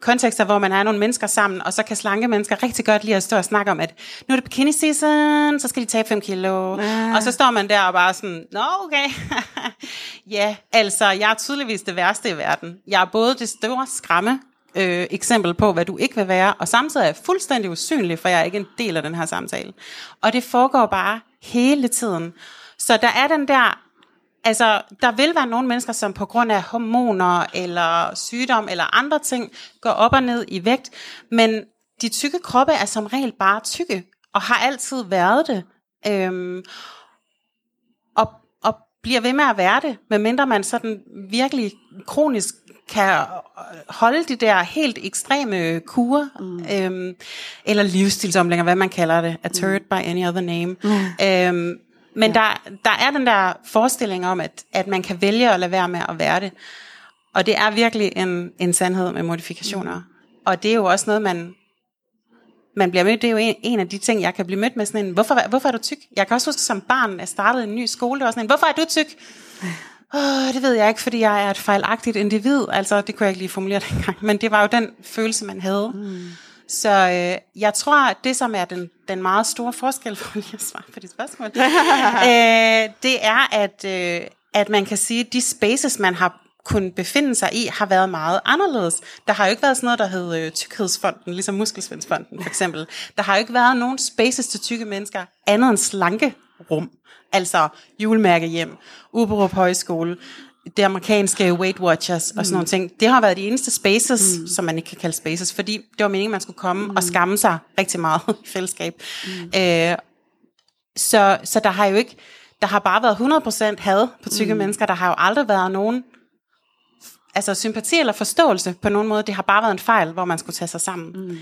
kontekster, hvor man er nogle mennesker sammen, og så kan slanke mennesker rigtig godt lide at stå og snakke om, at nu er det bikini season, så skal de tabe 5 kilo. Ah. Og så står man der og bare sådan, nå okay. ja, altså, jeg er tydeligvis det værste i verden. Jeg er både det store skræmme øh, eksempel på, hvad du ikke vil være, og samtidig er jeg fuldstændig usynlig, for jeg er ikke en del af den her samtale. Og det foregår bare hele tiden. Så der er den der Altså, der vil være nogle mennesker, som på grund af hormoner eller sygdom eller andre ting går op og ned i vægt, men de tykke kroppe er som regel bare tykke, og har altid været det. Øhm, og, og bliver ved med at være det, medmindre man sådan virkelig kronisk kan holde de der helt ekstreme kurer, mm. øhm, eller livsstilsomlægninger, hvad man kalder det, a turd mm. by any other name. Mm. Øhm, men ja. der, der er den der forestilling om, at, at man kan vælge at lade være med at være det. Og det er virkelig en, en sandhed med modifikationer. Mm. Og det er jo også noget, man, man bliver mødt. Det er jo en, en af de ting, jeg kan blive mødt med sådan en, hvorfor, hvorfor er du tyk? Jeg kan også huske som barn, jeg startede en ny skole, det var sådan en, hvorfor er du tyk? Oh, det ved jeg ikke, fordi jeg er et fejlagtigt individ. Altså, det kunne jeg ikke lige formulere dengang. Men det var jo den følelse, man havde. Mm. Så øh, jeg tror, at det, som er den, den meget store forskel, for lige at svare på dit spørgsmål, øh, det er, at, øh, at man kan sige, at de spaces, man har kunnet befinde sig i, har været meget anderledes. Der har jo ikke været sådan noget, der hed øh, Tykhedsfonden, ligesom Muskelsvindsfonden for eksempel. Der har jo ikke været nogen spaces til tykke mennesker, andet end slanke rum. Altså julemærke hjem, Uberup Højskole, det amerikanske Weight Watchers og sådan mm. nogle ting, det har været de eneste spaces, mm. som man ikke kan kalde spaces, fordi det var meningen, man skulle komme mm. og skamme sig rigtig meget i fællesskab. Mm. Øh, så, så der har jo ikke, der har bare været 100% had på tykke mm. mennesker. Der har jo aldrig været nogen altså sympati eller forståelse på nogen måde. Det har bare været en fejl, hvor man skulle tage sig sammen. Mm.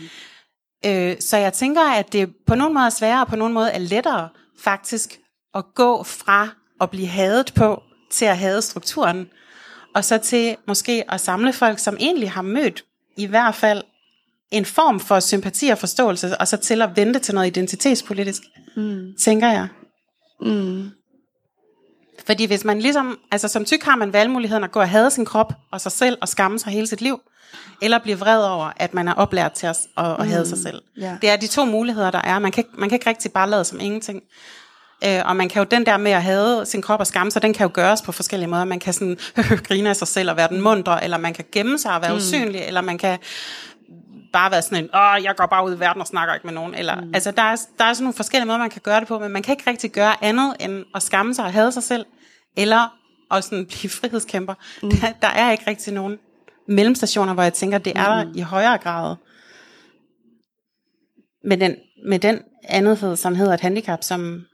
Øh, så jeg tænker, at det på nogen måde er sværere, og på nogen måde er lettere faktisk at gå fra at blive hadet på, til at hade strukturen, og så til måske at samle folk, som egentlig har mødt i hvert fald en form for sympati og forståelse, og så til at vente til noget identitetspolitisk, mm. tænker jeg. Mm. Fordi hvis man ligesom, altså som tyk har man valgmuligheden at gå og hade sin krop og sig selv og skamme sig hele sit liv, eller blive vred over, at man er oplært til at, at, at hade mm. sig selv. Yeah. Det er de to muligheder, der er. Man kan, man kan ikke rigtig bare lade som ingenting. Øh, og man kan jo den der med at have sin krop og skamme sig, den kan jo gøres på forskellige måder. Man kan sådan grine af sig selv og være den mundre, eller man kan gemme sig og være mm. usynlig, eller man kan bare være sådan en, åh, jeg går bare ud i verden og snakker ikke med nogen. Eller, mm. Altså, der er, der er sådan nogle forskellige måder, man kan gøre det på, men man kan ikke rigtig gøre andet end at skamme sig og have sig selv, eller at sådan blive frihedskæmper. Mm. Der, der er ikke rigtig nogen mellemstationer, hvor jeg tænker, det er der mm. i højere grad. Med den, med den andethed, som hedder et handicap, som...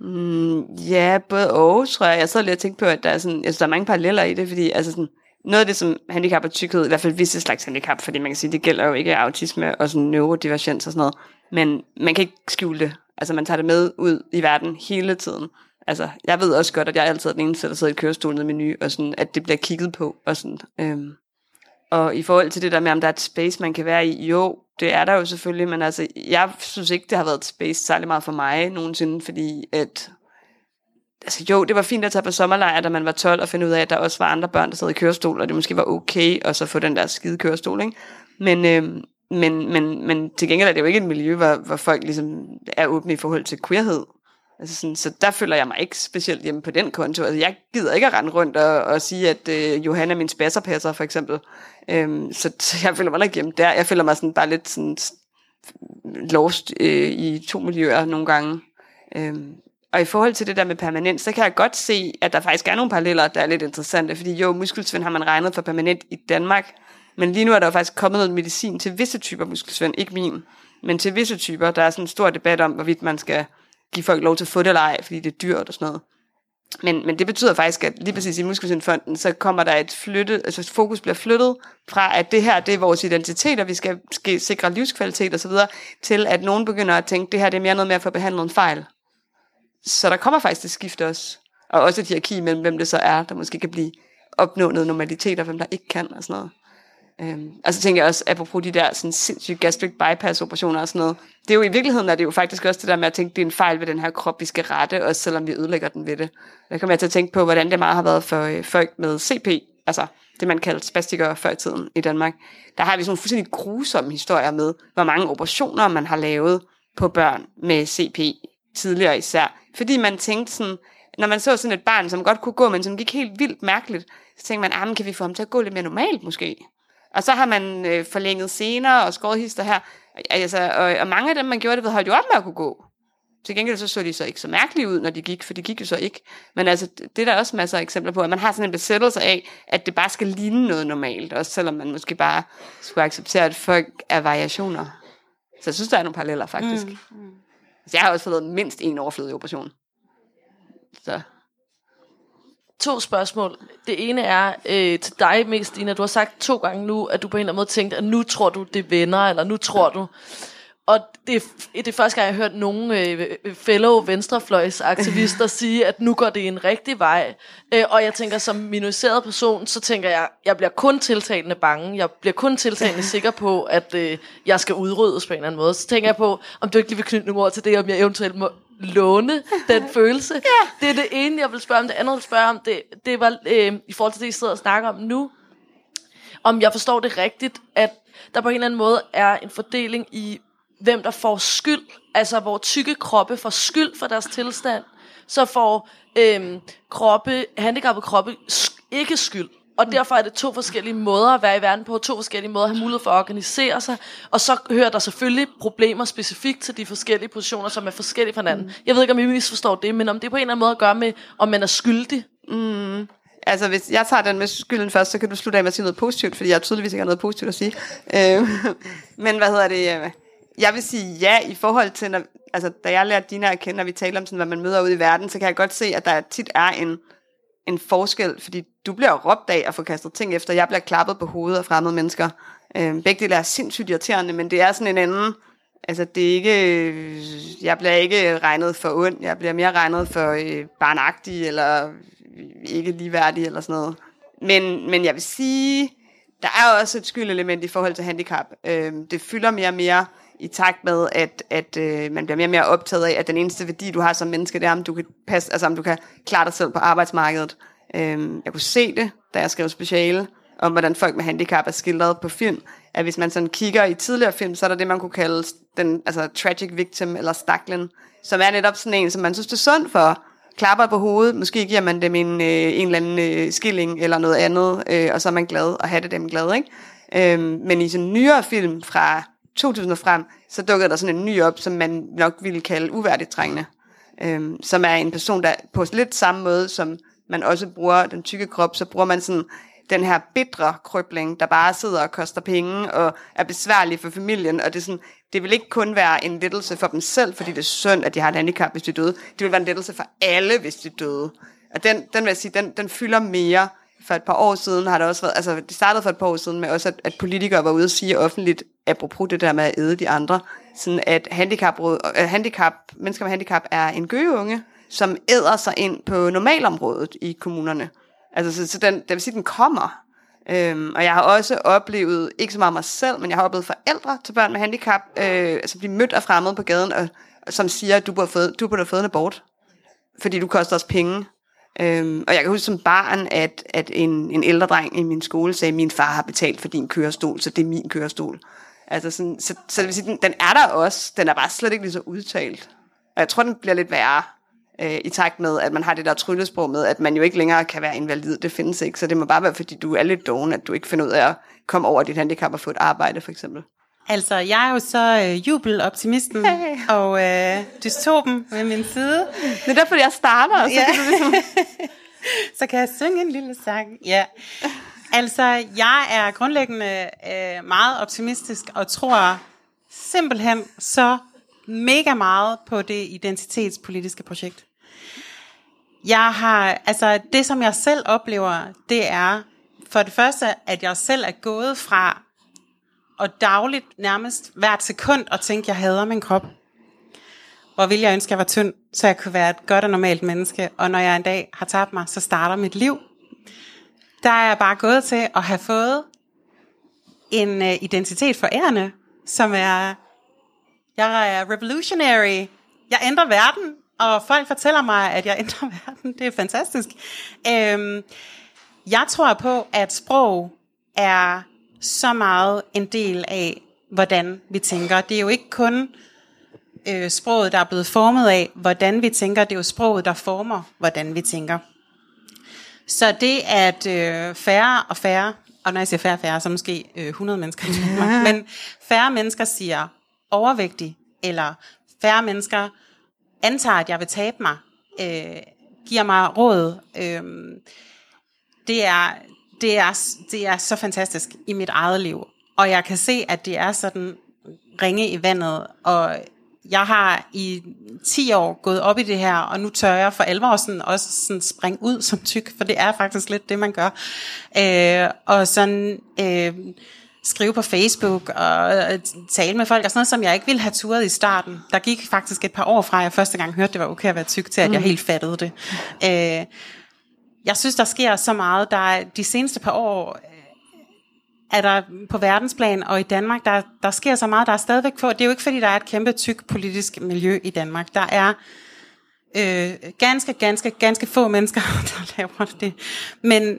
Mm, ja, både og, tror jeg. Jeg så lige og tænkte på, at der er, sådan, altså, der er mange paralleller i det, fordi altså sådan, noget af det som handicap og tykkhed, i hvert fald visse slags handicap, fordi man kan sige, det gælder jo ikke autisme og sådan neurodivergens og sådan noget, men man kan ikke skjule det. Altså man tager det med ud i verden hele tiden. Altså, jeg ved også godt, at jeg altid er den eneste, der sidder i kørestolen med menu, og sådan, at det bliver kigget på. Og, sådan, øhm. og i forhold til det der med, om der er et space, man kan være i, jo, det er der jo selvfølgelig, men altså, jeg synes ikke, det har været et space særlig meget for mig nogensinde, fordi at altså jo, det var fint at tage på sommerlejr, da man var 12, og finde ud af, at der også var andre børn, der sad i kørestol, og det måske var okay, og så få den der skide kørestol, ikke? Men, øh, men, men, men til gengæld er det jo ikke et miljø, hvor, hvor folk ligesom er åbne i forhold til queerhed. Altså sådan, så der føler jeg mig ikke specielt hjemme på den konto. Altså, jeg gider ikke at rende rundt og, og sige, at øh, Johanna er min spasserpasser, for eksempel. Øhm, så, så jeg føler mig ikke hjemme der. Jeg føler mig sådan bare lidt sådan lost øh, i to miljøer nogle gange. Øhm, og i forhold til det der med permanent, så kan jeg godt se, at der faktisk er nogle paralleller, der er lidt interessante. Fordi jo, muskelsvind har man regnet for permanent i Danmark, men lige nu er der jo faktisk kommet noget medicin til visse typer muskelsvind, ikke min, men til visse typer. Der er sådan en stor debat om, hvorvidt man skal give folk lov til at få det eller ej, fordi det er dyrt og sådan noget. Men, men det betyder faktisk, at lige præcis i Muskelsindfonden, så kommer der et flyttet, altså fokus bliver flyttet fra, at det her, det er vores identitet, og vi skal, skal sikre livskvalitet osv., til at nogen begynder at tænke, det her det er mere noget med at få behandlet en fejl. Så der kommer faktisk et skift også. Og også et hierarki mellem, hvem det så er, der måske kan blive opnå noget normalitet, og hvem der ikke kan, og sådan noget. Øhm, og så tænker jeg også, apropos de der sådan sindssyge gastric bypass operationer og sådan noget, det er jo i virkeligheden, er det jo faktisk også det der med at tænke, det er en fejl ved den her krop, vi skal rette, også selvom vi ødelægger den ved det. Der kommer jeg til at tænke på, hvordan det meget har været for øh, folk med CP, altså det man kaldte spastikere før i tiden i Danmark. Der har vi sådan nogle fuldstændig grusomme historier med, hvor mange operationer man har lavet på børn med CP tidligere især. Fordi man tænkte sådan, når man så sådan et barn, som godt kunne gå, men som gik helt vildt mærkeligt, så tænkte man, ah, kan vi få ham til at gå lidt mere normalt måske? Og så har man øh, forlænget senere og skåret hister her. Altså, og, og mange af dem, man gjorde det ved, holdt jo op med at kunne gå. Til gengæld så så de så ikke så mærkeligt ud, når de gik, for de gik jo så ikke. Men altså, det er der også masser af eksempler på, at man har sådan en besættelse af, at det bare skal ligne noget normalt, også selvom man måske bare skulle acceptere, at folk er variationer. Så jeg synes, der er nogle paralleller faktisk. Mm. Mm. Altså, jeg har også fået mindst en overflødig operation. Så. To spørgsmål. Det ene er øh, til dig mest, Ina. Du har sagt to gange nu, at du på en eller anden måde tænkte, at nu tror du, det vender, eller nu tror du... Og det, det er første gang, jeg har hørt nogle øh, fellow venstrefløjsaktivister sige, at nu går det en rigtig vej. Øh, og jeg tænker, som minoriseret person, så tænker jeg, jeg bliver kun tiltagende bange. Jeg bliver kun tiltagende sikker på, at øh, jeg skal udryddes på en eller anden måde. Så tænker jeg på, om du ikke lige vil knytte nogle ord til det, om jeg eventuelt må låne den følelse. ja. Det er det ene, jeg vil spørge om. Det andet, jeg vil spørge om, det, det var øh, i forhold til det, I sidder og snakker om nu. Om jeg forstår det rigtigt, at der på en eller anden måde er en fordeling i hvem der får skyld, altså hvor tykke kroppe får skyld for deres tilstand, så får øhm, kroppe, handicappede kroppe ikke skyld. Og derfor er det to forskellige måder at være i verden på, to forskellige måder at have mulighed for at organisere sig. Og så hører der selvfølgelig problemer specifikt til de forskellige positioner, som er forskellige fra hinanden. Mm. Jeg ved ikke, om I misforstår det, men om det på en eller anden måde at gøre med, om man er skyldig. Mm. Altså, hvis jeg tager den med skylden først, så kan du slutte af med at sige noget positivt, fordi jeg tydeligvis ikke har noget positivt at sige. Øh, men hvad hedder det? Jeg vil sige ja i forhold til, når, altså, da jeg lærte Dina at kende, når vi taler om, sådan, hvad man møder ude i verden, så kan jeg godt se, at der tit er en, en forskel, fordi du bliver råbt af at få kastet ting efter. Jeg bliver klappet på hovedet af fremmede mennesker. Øh, begge dele er sindssygt irriterende, men det er sådan en anden... Altså, det er ikke... Jeg bliver ikke regnet for ond. Jeg bliver mere regnet for øh, barnagtig, eller ikke ligeværdig, eller sådan noget. Men, men jeg vil sige, der er også et skyldelement i forhold til handicap. Øh, det fylder mere og mere i takt med, at, at øh, man bliver mere og mere optaget af, at den eneste værdi, du har som menneske, det er, om du kan, passe, altså, om du kan klare dig selv på arbejdsmarkedet. Øh, jeg kunne se det, da jeg skrev speciale, om hvordan folk med handicap er skildret på film, at hvis man sådan kigger i tidligere film, så er der det, man kunne kalde den altså, tragic victim, eller staklen, som er netop sådan en, som man synes, det er sundt for, klapper på hovedet, måske giver man dem en, øh, en eller anden øh, skilling eller noget andet, øh, og så er man glad og have det dem glad, ikke? Øh, men i sådan nyere film fra 2000 og frem, så dukkede der sådan en ny op, som man nok ville kalde uværdigt trængende. Øhm, som er en person, der på lidt samme måde, som man også bruger den tykke krop, så bruger man sådan den her bitre krøbling, der bare sidder og koster penge og er besværlig for familien. Og det, er sådan, det vil ikke kun være en lettelse for dem selv, fordi det er synd, at de har et handicap, hvis de er døde. Det vil være en lettelse for alle, hvis de er døde. Og den, den vil jeg sige, den, den fylder mere. For et par år siden har det også været, altså det startede for et par år siden med også, at, at politikere var ude og sige offentligt, apropos det der med at æde de andre, sådan at handicap, øh, handicap, mennesker med handicap er en gøgeunge, som æder sig ind på normalområdet i kommunerne. Altså, så, så den, det vil sige, den kommer. Øhm, og jeg har også oplevet, ikke så meget mig selv, men jeg har oplevet forældre til børn med handicap, øh, altså blive mødt af fremmede på gaden, og, som siger, at du burde, føde, du burde have fået en abort, fordi du koster os penge. Øhm, og jeg kan huske som barn, at, at en, en ældre dreng i min skole sagde, min far har betalt for din kørestol, så det er min kørestol. Altså sådan, så, så det vil sige, den, den er der også, den er bare slet ikke lige så udtalt. Og jeg tror, den bliver lidt værre øh, i takt med, at man har det der tryllesprog med, at man jo ikke længere kan være invalid. Det findes ikke, så det må bare være, fordi du er lidt doven, at du ikke finder ud af at komme over dit handicap og få et arbejde, for eksempel. Altså, jeg er jo så øh, jubeloptimisten hey. og øh, dystopen ved min side. Det er derfor, jeg starter, så, Ja. kan du ligesom... så kan jeg synge en lille sang. Ja. Altså, jeg er grundlæggende øh, meget optimistisk og tror simpelthen så mega meget på det identitetspolitiske projekt. Jeg har, altså det som jeg selv oplever, det er for det første, at jeg selv er gået fra og dagligt nærmest hvert sekund og tænke, jeg hader min krop. Hvor vil jeg ønske, at jeg var tynd, så jeg kunne være et godt og normalt menneske. Og når jeg en dag har tabt mig, så starter mit liv. Der er jeg bare gået til at have fået en uh, identitet for ærende, som er, jeg er revolutionary. Jeg ændrer verden, og folk fortæller mig, at jeg ændrer verden. Det er fantastisk. Øhm, jeg tror på, at sprog er så meget en del af, hvordan vi tænker. Det er jo ikke kun øh, sproget, der er blevet formet af, hvordan vi tænker. Det er jo sproget, der former, hvordan vi tænker. Så det, at øh, færre og færre, og når jeg siger færre og færre, så måske øh, 100 mennesker, Danmark, men færre mennesker siger overvægtig, eller færre mennesker antager, at jeg vil tabe mig, øh, giver mig råd. Øh, det, er, det, er, det er så fantastisk i mit eget liv. Og jeg kan se, at det er sådan ringe i vandet, og jeg har i 10 år gået op i det her, og nu tør jeg for alvor sådan også sådan springe ud som tyk, for det er faktisk lidt det, man gør. Øh, og sådan øh, skrive på Facebook og øh, tale med folk, og sådan noget, som jeg ikke ville have turet i starten. Der gik faktisk et par år fra, at jeg første gang hørte, det var okay at være tyk, til at jeg helt fattede det. Øh, jeg synes, der sker så meget. Der er, de seneste par år øh, er der på verdensplan og i Danmark, der, der sker så meget, der er stadigvæk få. Det er jo ikke, fordi der er et kæmpe tyk politisk miljø i Danmark. Der er øh, ganske, ganske, ganske få mennesker, der laver det. Men,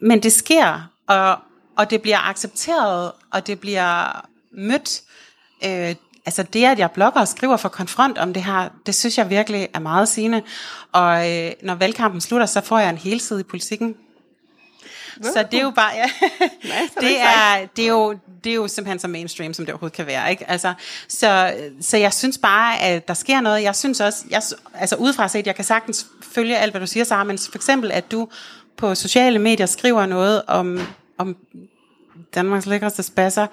men det sker, og, og det bliver accepteret, og det bliver mødt. Øh, altså det, at jeg blogger og skriver for Konfront om det her, det synes jeg virkelig er meget sigende. Og øh, når valgkampen slutter, så får jeg en helside i politikken. Så det er jo bare, ja, det, er, det, er jo, det er jo simpelthen så mainstream, som det overhovedet kan være. Ikke? Altså, så, så jeg synes bare, at der sker noget. Jeg synes også, jeg, altså udefra set, jeg kan sagtens følge alt, hvad du siger, Sara, men for eksempel, at du på sociale medier skriver noget om, om Danmarks lækreste spasser,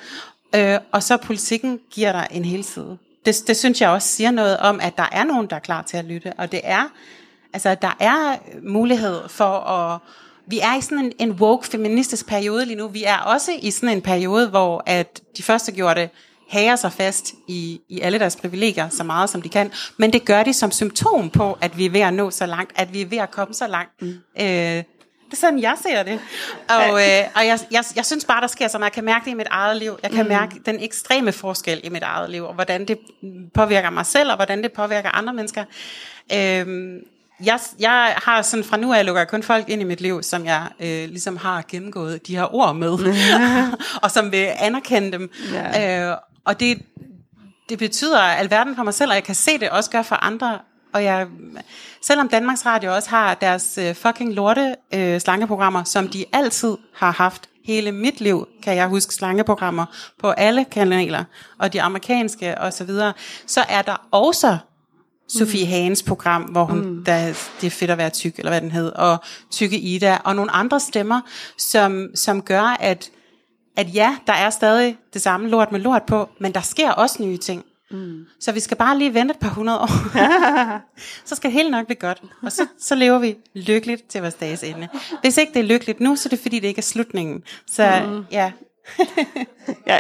øh, og så politikken giver dig en hel side. Det, det synes jeg også siger noget om, at der er nogen, der er klar til at lytte, og det er, altså der er mulighed for at, vi er i sådan en, en woke feministisk periode lige nu. Vi er også i sådan en periode, hvor at de første gjorde det, hager sig fast i, i alle deres privilegier så meget som de kan, men det gør de som symptom på, at vi er ved at nå så langt, at vi er ved at komme så langt. Mm. Øh, det er sådan, jeg ser det. Og, øh, og jeg, jeg, jeg synes bare, der sker så meget. Jeg kan mærke det i mit eget liv. Jeg kan mm. mærke den ekstreme forskel i mit eget liv, og hvordan det påvirker mig selv, og hvordan det påvirker andre mennesker. Øh, jeg, jeg har sådan fra nu af lukker jeg kun folk ind i mit liv, som jeg øh, ligesom har gennemgået de her ord med, og som vil anerkende dem. Ja. Øh, og det, det betyder alverden for mig selv, og jeg kan se det også gøre for andre. Og jeg, selvom Danmarks Radio også har deres øh, fucking lorte øh, slangeprogrammer, som de altid har haft hele mit liv, kan jeg huske slangeprogrammer på alle kanaler, og de amerikanske osv., så, videre, så er der også Sofie mm. Hagens program, hvor hun, mm. der, det er fedt at være tyk, eller hvad den hed, og Tykke Ida, og nogle andre stemmer, som, som gør, at, at ja, der er stadig det samme lort med lort på, men der sker også nye ting. Mm. Så vi skal bare lige vente et par hundrede år. så skal det hele nok blive godt. Og så, så lever vi lykkeligt til vores dages ende. Hvis ikke det er lykkeligt nu, så er det fordi, det ikke er slutningen. Så mm. ja. ja.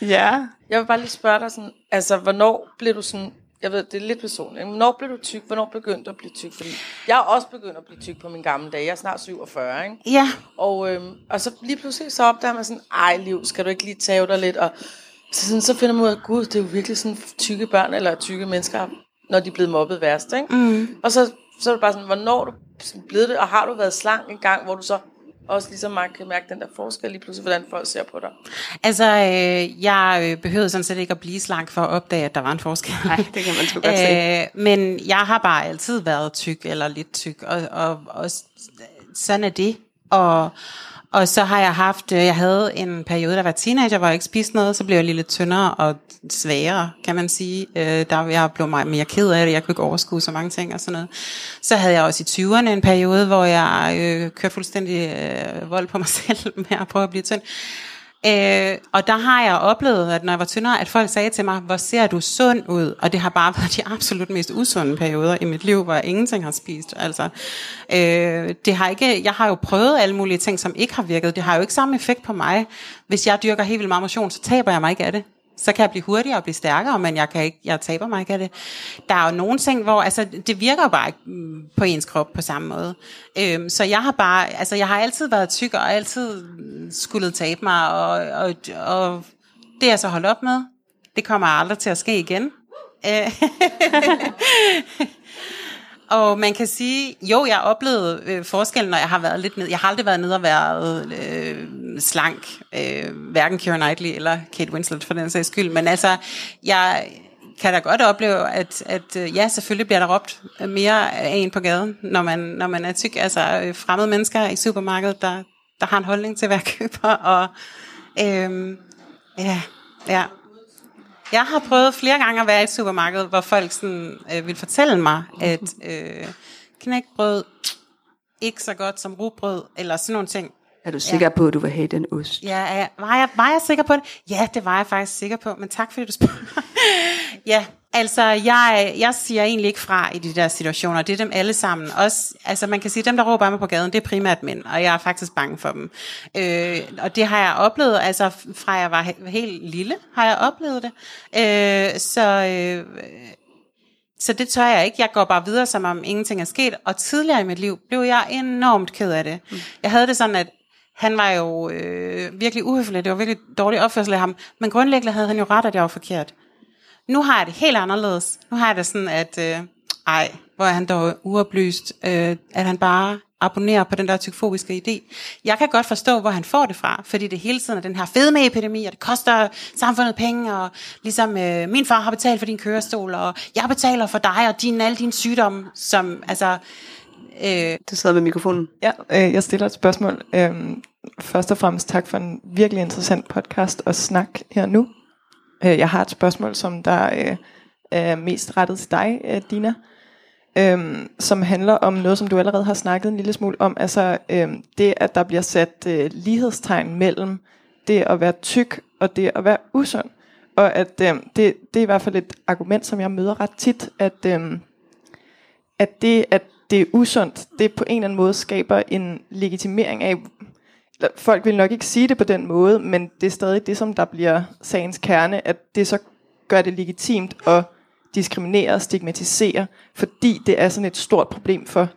Ja. Jeg vil bare lige spørge dig sådan, altså hvornår blev du sådan jeg ved, det er lidt personligt. Hvornår blev du tyk? Hvornår begyndte du at blive tyk? Fordi jeg er også begyndt at blive tyk på min gamle dage. Jeg er snart 47, ikke? Ja. Og, øhm, og så lige pludselig så opdager man sådan, ej liv, skal du ikke lige tage dig lidt? Og så, sådan, så finder man ud af, gud, det er jo virkelig sådan tykke børn, eller tykke mennesker, når de er blevet mobbet værst, ikke? Mm. Og så, så er det bare sådan, hvornår du blevet det, og har du været slank en gang, hvor du så også ligesom man kan mærke den der forskel lige pludselig, hvordan folk ser på dig? Altså, øh, jeg øh, behøvede sådan set ikke at blive slank for at opdage, at der var en forskel. Nej, det kan man sgu godt se. Øh, men jeg har bare altid været tyk, eller lidt tyk, og, og, og sådan er det. Og, og så har jeg haft, øh, jeg havde en periode, der var teenager, hvor jeg ikke spiste noget, så blev jeg lidt tyndere og sværere, kan man sige. Øh, der jeg blev meget mere ked af det, jeg kunne ikke overskue så mange ting og sådan noget. Så havde jeg også i 20'erne en periode, hvor jeg øh, kørte fuldstændig øh, vold på mig selv med at prøve at blive tynd. Øh, og der har jeg oplevet, at når jeg var tyndere, at folk sagde til mig, hvor ser du sund ud? Og det har bare været de absolut mest usunde perioder i mit liv, hvor jeg ingenting har spist. Altså, øh, det har ikke, jeg har jo prøvet alle mulige ting, som ikke har virket. Det har jo ikke samme effekt på mig. Hvis jeg dyrker helt vildt meget motion, så taber jeg mig ikke af det så kan jeg blive hurtigere og blive stærkere, men jeg, kan ikke, jeg taber mig ikke af det. Der er jo nogle ting, hvor altså, det virker bare ikke mm, på ens krop på samme måde. Øhm, så jeg har bare, altså jeg har altid været tyk og altid mm, skulle tabe mig, og, og, og det er jeg så holdt op med. Det kommer aldrig til at ske igen. Øh. Og man kan sige, jo, jeg oplevede øh, forskellen, når jeg har været lidt ned. Jeg har aldrig været nede og været øh, slank, øh, hverken Keira Knightley eller Kate Winslet for den sags skyld. Men altså, jeg kan da godt opleve, at, at øh, ja, selvfølgelig bliver der råbt mere af en på gaden, når man, når man er tyk. Altså øh, fremmede mennesker i supermarkedet, der, der har en holdning til, hvad køber. Og øh, ja, ja. Jeg har prøvet flere gange at være i et supermarked, hvor folk sådan, øh, vil fortælle mig, at øh, knækbrød ikke så godt som rugbrød, eller sådan nogle ting. Er du sikker ja. på, at du vil have den ost? Ja, ja. Var, jeg, var jeg sikker på det? Ja, det var jeg faktisk sikker på, men tak fordi du spørger. ja, altså jeg, jeg siger egentlig ikke fra i de der situationer. Det er dem alle sammen. Også, altså man kan sige, dem der råber mig på gaden, det er primært mænd, og jeg er faktisk bange for dem. Øh, og det har jeg oplevet, altså fra jeg var helt lille, har jeg oplevet det. Øh, så... Øh, så det tør jeg ikke. Jeg går bare videre, som om ingenting er sket. Og tidligere i mit liv blev jeg enormt ked af det. Mm. Jeg havde det sådan, at han var jo øh, virkelig uhøflig. Det var virkelig dårlig opførsel af ham. Men grundlæggende havde han jo ret, at jeg var forkert. Nu har jeg det helt anderledes. Nu har jeg det sådan, at øh, ej, hvor er han dog uoplyst, øh, at han bare abonnerer på den der tykfobiske idé. Jeg kan godt forstå, hvor han får det fra, fordi det hele tiden er den her fedmeepidemi, og det koster samfundet penge, og ligesom øh, min far har betalt for din kørestol, og jeg betaler for dig og din, alle dine sygdomme, som altså... Øh, du sidder med mikrofonen. Ja, øh, jeg stiller et spørgsmål. Øh, først og fremmest tak for en virkelig interessant podcast og snak her nu. Øh, jeg har et spørgsmål, som der øh, er mest rettet til dig, øh, Dina, øh, som handler om noget, som du allerede har snakket en lille smule om, altså øh, det, at der bliver sat øh, lighedstegn mellem det at være tyk og det at være usund. Og at øh, det, det er i hvert fald et argument, som jeg møder ret tit, at, øh, at det, at det er usundt, det på en eller anden måde skaber en legitimering af, folk vil nok ikke sige det på den måde, men det er stadig det, som der bliver sagens kerne, at det så gør det legitimt at diskriminere og stigmatisere, fordi det er sådan et stort problem for,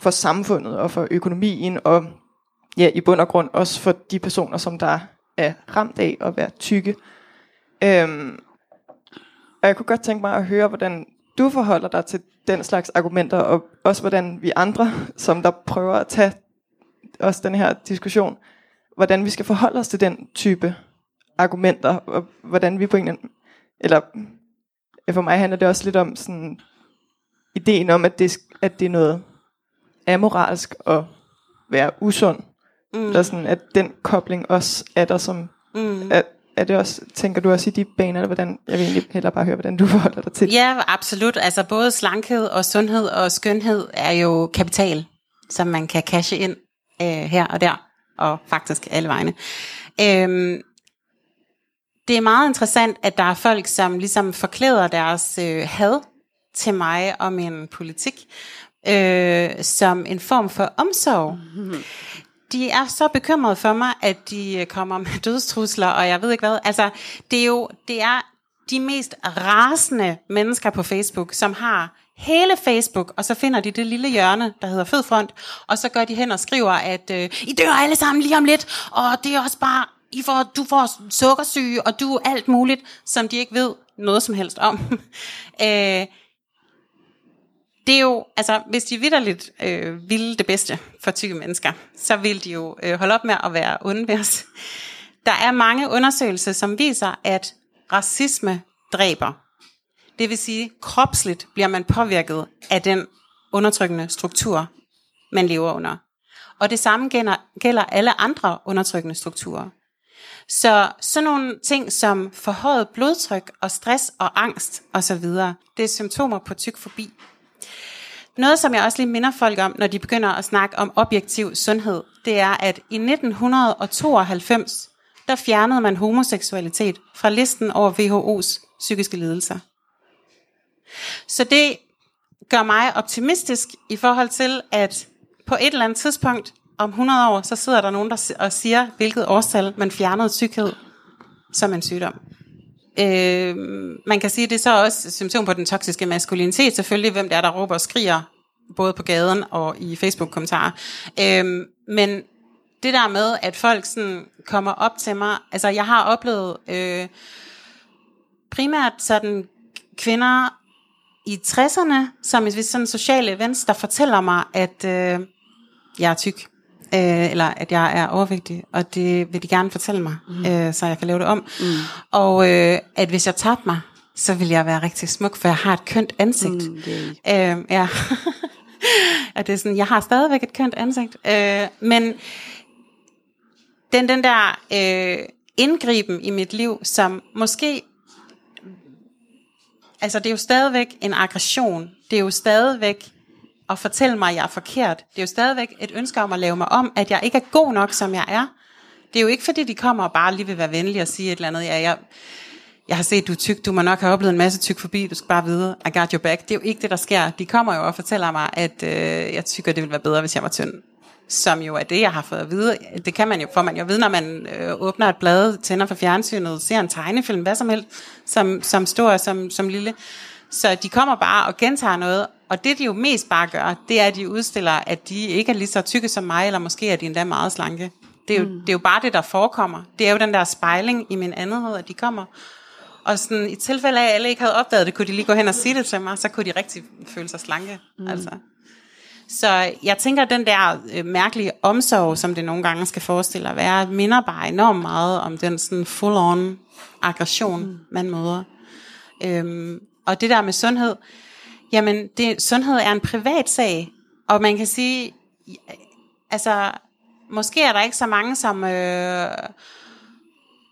for samfundet og for økonomien, og ja, i bund og grund også for de personer, som der er ramt af at være tykke. Øhm, og jeg kunne godt tænke mig at høre, hvordan du forholder dig til den slags argumenter, og også hvordan vi andre, som der prøver at tage også den her diskussion, hvordan vi skal forholde os til den type argumenter, og hvordan vi på en eller for mig handler det også lidt om sådan ideen om, at det, at det er noget amoralsk at være usund. Mm. Eller sådan, at den kobling også er der som, mm. at, er det også, tænker du også i de baner, eller hvordan, jeg vil egentlig hellere bare høre, hvordan du forholder dig til Ja, absolut. Altså både slankhed og sundhed og skønhed er jo kapital, som man kan cashe ind øh, her og der, og faktisk alle vegne. Øhm, det er meget interessant, at der er folk, som ligesom forklæder deres øh, had til mig og min politik øh, som en form for omsorg. Mm-hmm. De er så bekymrede for mig, at de øh, kommer med dødstrusler, og jeg ved ikke hvad. Altså, det er jo det er de mest rasende mennesker på Facebook, som har hele Facebook, og så finder de det lille hjørne, der hedder Fødfront, og så går de hen og skriver, at øh, I dør alle sammen lige om lidt, og det er også bare, I får, du får sukkersyge, og du alt muligt, som de ikke ved noget som helst om. øh, det er jo, altså hvis de vidderligt øh, ville det bedste for tykke mennesker, så ville de jo øh, holde op med at være onde ved os. Der er mange undersøgelser, som viser, at racisme dræber. Det vil sige, kropsligt bliver man påvirket af den undertrykkende struktur, man lever under. Og det samme gælder, gælder alle andre undertrykkende strukturer. Så sådan nogle ting som forhøjet blodtryk og stress og angst osv., det er symptomer på tyk forbi. Noget, som jeg også lige minder folk om, når de begynder at snakke om objektiv sundhed, det er, at i 1992, der fjernede man homoseksualitet fra listen over WHO's psykiske lidelser. Så det gør mig optimistisk i forhold til, at på et eller andet tidspunkt om 100 år, så sidder der nogen der og siger, hvilket årstal man fjernede syghed som en sygdom. Øh, man kan sige, at det er så også symptom på den toksiske maskulinitet, selvfølgelig, hvem det er, der råber og skriger, både på gaden og i Facebook-kommentarer. Øh, men det der med, at folk sådan kommer op til mig, altså jeg har oplevet øh, primært sådan kvinder i 60'erne, som i sådan sociale events, der fortæller mig, at øh, jeg er tyk øh, eller at jeg er overvægtig, og det vil de gerne fortælle mig, mm. øh, så jeg kan lave det om. Mm. Og øh, at hvis jeg tabte mig, så vil jeg være rigtig smuk, for jeg har et kønt ansigt. Mm, øh, ja. at det er sådan, jeg har stadigvæk et kønt ansigt. Øh, men den, den der øh, indgriben i mit liv, som måske altså det er jo stadigvæk en aggression. Det er jo stadigvæk at fortælle mig, at jeg er forkert. Det er jo stadigvæk et ønske om at lave mig om, at jeg ikke er god nok, som jeg er. Det er jo ikke, fordi de kommer og bare lige vil være venlige og sige et eller andet. Ja, jeg, jeg har set, du er tyk, du må nok have oplevet en masse tyk forbi, du skal bare vide, I got your back. Det er jo ikke det, der sker. De kommer jo og fortæller mig, at øh, jeg tykker, det ville være bedre, hvis jeg var tynd. Som jo er det, jeg har fået at vide. Det kan man jo, for man jo vide, når man øh, åbner et blad, tænder for fjernsynet, ser en tegnefilm, hvad som helst, som, som stor som, som lille. Så de kommer bare og gentager noget, og det de jo mest bare gør, det er, at de udstiller, at de ikke er lige så tykke som mig, eller måske er de endda meget slanke. Det er, jo, mm. det er jo bare det, der forekommer. Det er jo den der spejling i min andethed, at de kommer. Og sådan, i tilfælde af, at alle ikke havde opdaget det, kunne de lige gå hen og sige det til mig, så kunne de rigtig føle sig slanke. Mm. Altså. Så jeg tænker, at den der øh, mærkelige omsorg, som det nogle gange skal forestille at være, minder bare enormt meget om den sådan full-on aggression, mm. man møder. Øhm, og det der med sundhed, jamen det, sundhed er en privat sag, og man kan sige, altså måske er der ikke så mange, som øh,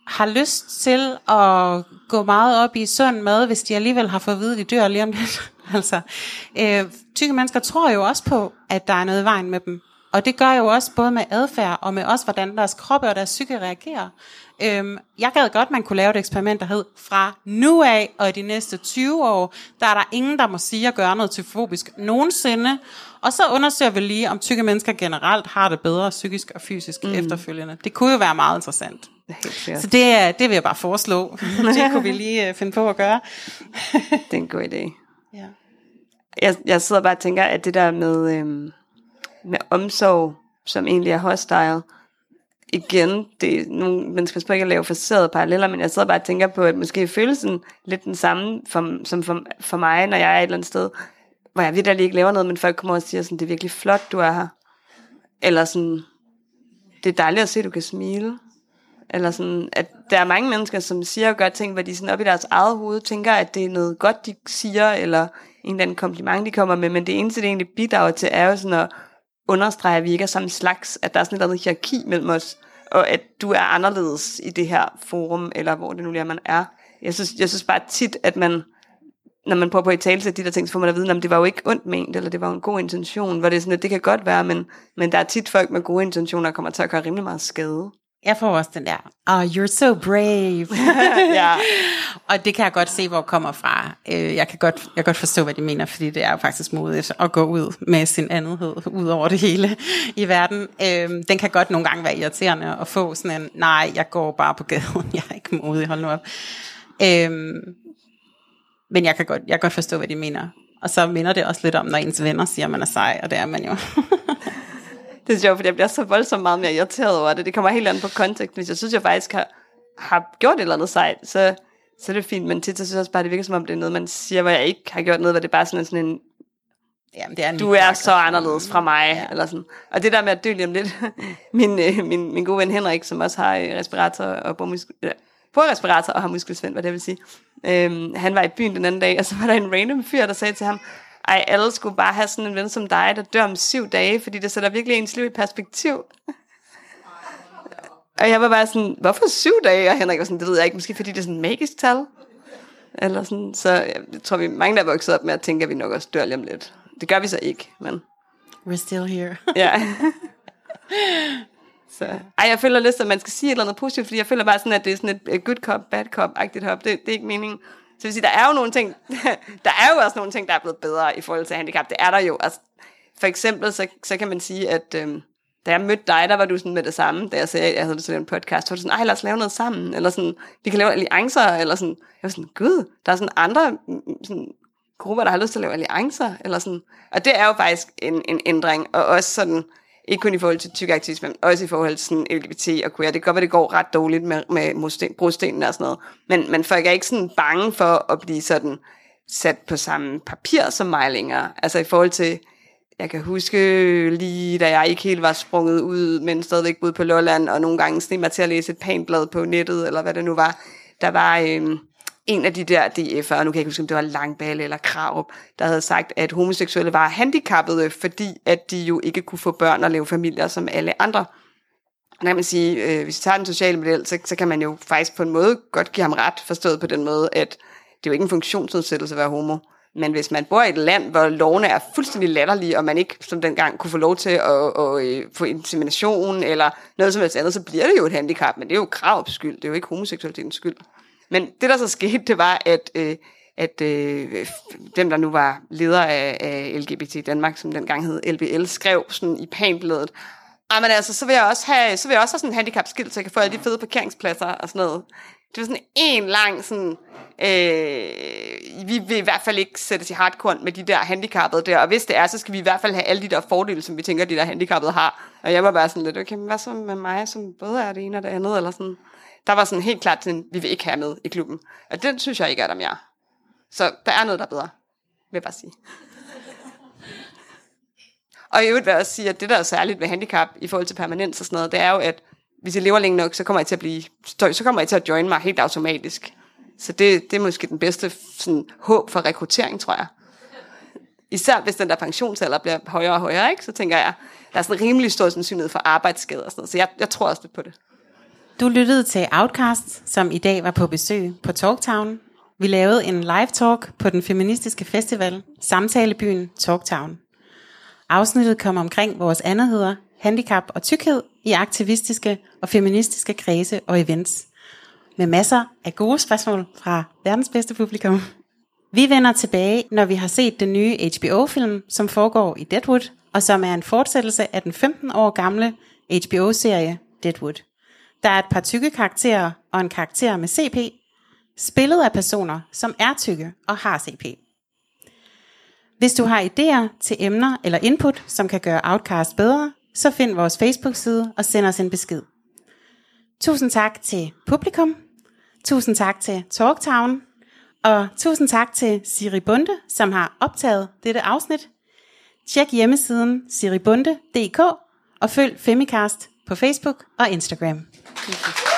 har lyst til at gå meget op i sund mad, hvis de alligevel har fået at vide, at de dør lige om lidt. altså, øh, tykke mennesker tror jo også på, at der er noget i vejen med dem. Og det gør jo også både med adfærd og med også, hvordan deres kroppe og deres psyke reagerer. Øhm, jeg gad godt, man kunne lave et eksperiment, der hed, fra nu af og i de næste 20 år, der er der ingen, der må sige at gøre noget tyfobisk nogensinde. Og så undersøger vi lige, om tykke mennesker generelt har det bedre psykisk og fysisk mm. efterfølgende. Det kunne jo være meget interessant. Så det, er- det vil jeg bare foreslå. det kunne vi lige øh, finde på at gøre. Det er en god idé ja. Jeg, jeg sidder bare og tænker, at det der med, øhm, med omsorg, som egentlig er hostile, igen, det er nogle, man skal ikke at lave facerede paralleller, men jeg sidder bare og tænker på, at måske følelsen lidt den samme for, som for, for mig, når jeg er et eller andet sted, hvor jeg virkelig ikke laver noget, men folk kommer og siger sådan, det er virkelig flot, du er her. Eller sådan, det er dejligt at se, at du kan smile. Eller sådan, at der er mange mennesker, som siger og gør ting, hvor de sådan op i deres eget hoved tænker, at det er noget godt, de siger, eller en eller anden kompliment, de kommer med, men det eneste, det egentlig bidrager til, er jo sådan at understrege, at vi ikke er samme slags, at der er sådan et eller andet hierarki mellem os, og at du er anderledes i det her forum, eller hvor det nu lige er, man er. Jeg synes, jeg synes bare tit, at man, når man prøver på at tale de der ting, så får man at vide, at det var jo ikke ondt ment, eller det var jo en god intention, hvor det er sådan, at det kan godt være, men, men der er tit folk med gode intentioner, der kommer til at gøre rimelig meget skade. Jeg får også den der, oh, you're so brave. ja. Og det kan jeg godt se, hvor det kommer fra. Øh, Jeg kan godt, jeg kan godt forstå, hvad de mener, fordi det er jo faktisk modigt at gå ud med sin andethed ud over det hele i verden. Øh, Den kan godt nogle gange være irriterende at få sådan en, nej, jeg går bare på gaden, jeg er ikke modig, hold nu op. Øh, Men jeg kan, godt, jeg kan godt forstå, hvad de mener. Og så minder det også lidt om, når ens venner siger, at man er sej, og det er man jo. Det er sjovt, fordi jeg bliver så voldsomt meget mere irriteret over det. Det kommer helt an på kontekst. Hvis jeg synes, jeg faktisk har, har gjort et eller andet sejt, så, så er det fint. Men tit så synes jeg også bare, det virker som om, det er noget, man siger, hvor jeg ikke har gjort noget, hvor det er bare sådan, en- sådan en, Jamen, det er en du er så anderledes fra mig. Ja. Eller sådan. Og det der med at dø lige om lidt. min, øh, min, min gode ven Henrik, som også har øh, respirator og bordmuskel, øh, på respirator og har muskelsvind, hvad det vil sige. Øhm, han var i byen den anden dag, og så var der en random fyr, der sagde til ham, ej, alle skulle bare have sådan en ven som dig, der dør om syv dage, fordi det sætter virkelig ens liv i perspektiv. Og jeg var bare sådan, hvorfor syv dage? Og Henrik var sådan, det ved jeg ikke, måske fordi det er sådan et magisk tal. Eller sådan, så jeg tror, vi mange, der er vokset op med at tænke, at vi nok også dør lige om lidt. Det gør vi så ikke, men We're still here. ja. så, ej, jeg føler lidt, at man skal sige et eller andet positivt, fordi jeg føler bare sådan, at det er sådan et, good cop, bad cop-agtigt hop. Det, det er ikke meningen. Så vil sige, der er jo nogle ting, der er jo også nogle ting, der er blevet bedre i forhold til handicap. Det er der jo. Altså, for eksempel, så, så kan man sige, at øhm, da jeg mødte dig, der var du sådan med det samme, da jeg sagde, at jeg havde lyst til at en podcast, så var du sådan, ej, lad os lave noget sammen, eller sådan, vi kan lave alliancer, eller sådan, jeg var sådan, gud, der er sådan andre sådan, grupper, der har lyst til at lave alliancer, eller sådan, og det er jo faktisk en, en ændring, og også sådan, ikke kun i forhold til tyk aktivisme, men også i forhold til sådan LGBT og queer. Det kan godt være, det går ret dårligt med, med modsten, brostenene og sådan noget. Men, men folk er ikke sådan bange for at blive sådan sat på samme papir som mig længere. Altså i forhold til, jeg kan huske lige, da jeg ikke helt var sprunget ud, men stadigvæk boede på Lolland, og nogle gange sned mig til at læse et pænt blad på nettet, eller hvad det nu var. Der var øhm, en af de der DF'er, nu kan jeg ikke huske, om det var Langballe eller Krarup, der havde sagt, at homoseksuelle var handicappede, fordi at de jo ikke kunne få børn og leve familier som alle andre. Og der kan man sige, øh, hvis vi tager den sociale model, så, så kan man jo faktisk på en måde godt give ham ret, forstået på den måde, at det er jo ikke en funktionsnedsættelse at være homo. Men hvis man bor i et land, hvor lovene er fuldstændig latterlige, og man ikke som dengang kunne få lov til at, at, at øh, få insemination eller noget som helst andet, så bliver det jo et handicap. Men det er jo kravs skyld, det er jo ikke homoseksualitetens skyld. Men det, der så skete, det var, at, øh, at øh, dem, der nu var leder af, af LGBT Danmark, som dengang hed LBL, skrev sådan i panbladet, Ah, men altså, så vil jeg også have, så vil jeg også have sådan en handicapskilt, så jeg kan få alle de fede parkeringspladser og sådan noget. Det var sådan en lang sådan, øh, vi vil i hvert fald ikke sætte i hardcore med de der handicappede der, og hvis det er, så skal vi i hvert fald have alle de der fordele, som vi tænker, de der handicappede har. Og jeg var bare sådan lidt, okay, men hvad så med mig, som både er det ene og det andet, eller sådan. Der var sådan helt klart sådan, vi vil ikke have med i klubben. Og den synes jeg ikke er der mere. Så der er noget, der er bedre, vil jeg bare sige. Og i øvrigt vil jeg også sige, at det der er særligt ved handicap i forhold til permanens og sådan noget, det er jo, at hvis jeg lever længe nok, så kommer jeg til at blive, så kommer jeg til at join mig helt automatisk. Så det, det er måske den bedste sådan, håb for rekruttering, tror jeg. Især hvis den der pensionsalder bliver højere og højere, ikke? så tænker jeg, der er sådan en rimelig stor sandsynlighed for arbejdsskader og sådan noget. Så jeg, jeg tror også lidt på det. Du lyttede til Outcast, som i dag var på besøg på Talktown. Vi lavede en live talk på den feministiske festival, Samtalebyen Talktown. Afsnittet kom omkring vores andetheder, handicap og tykkhed i aktivistiske og feministiske kredse og events. Med masser af gode spørgsmål fra verdens bedste publikum. Vi vender tilbage, når vi har set den nye HBO-film, som foregår i Deadwood, og som er en fortsættelse af den 15 år gamle HBO-serie Deadwood. Der er et par tykke karakterer og en karakter med CP, spillet af personer, som er tykke og har CP. Hvis du har idéer til emner eller input, som kan gøre Outcast bedre, så find vores Facebook-side og send os en besked. Tusind tak til publikum. Tusind tak til Talktown. Og tusind tak til Siri Bunde, som har optaget dette afsnit. Tjek hjemmesiden siribunde.dk og følg Femicast på Facebook og Instagram. Thank you.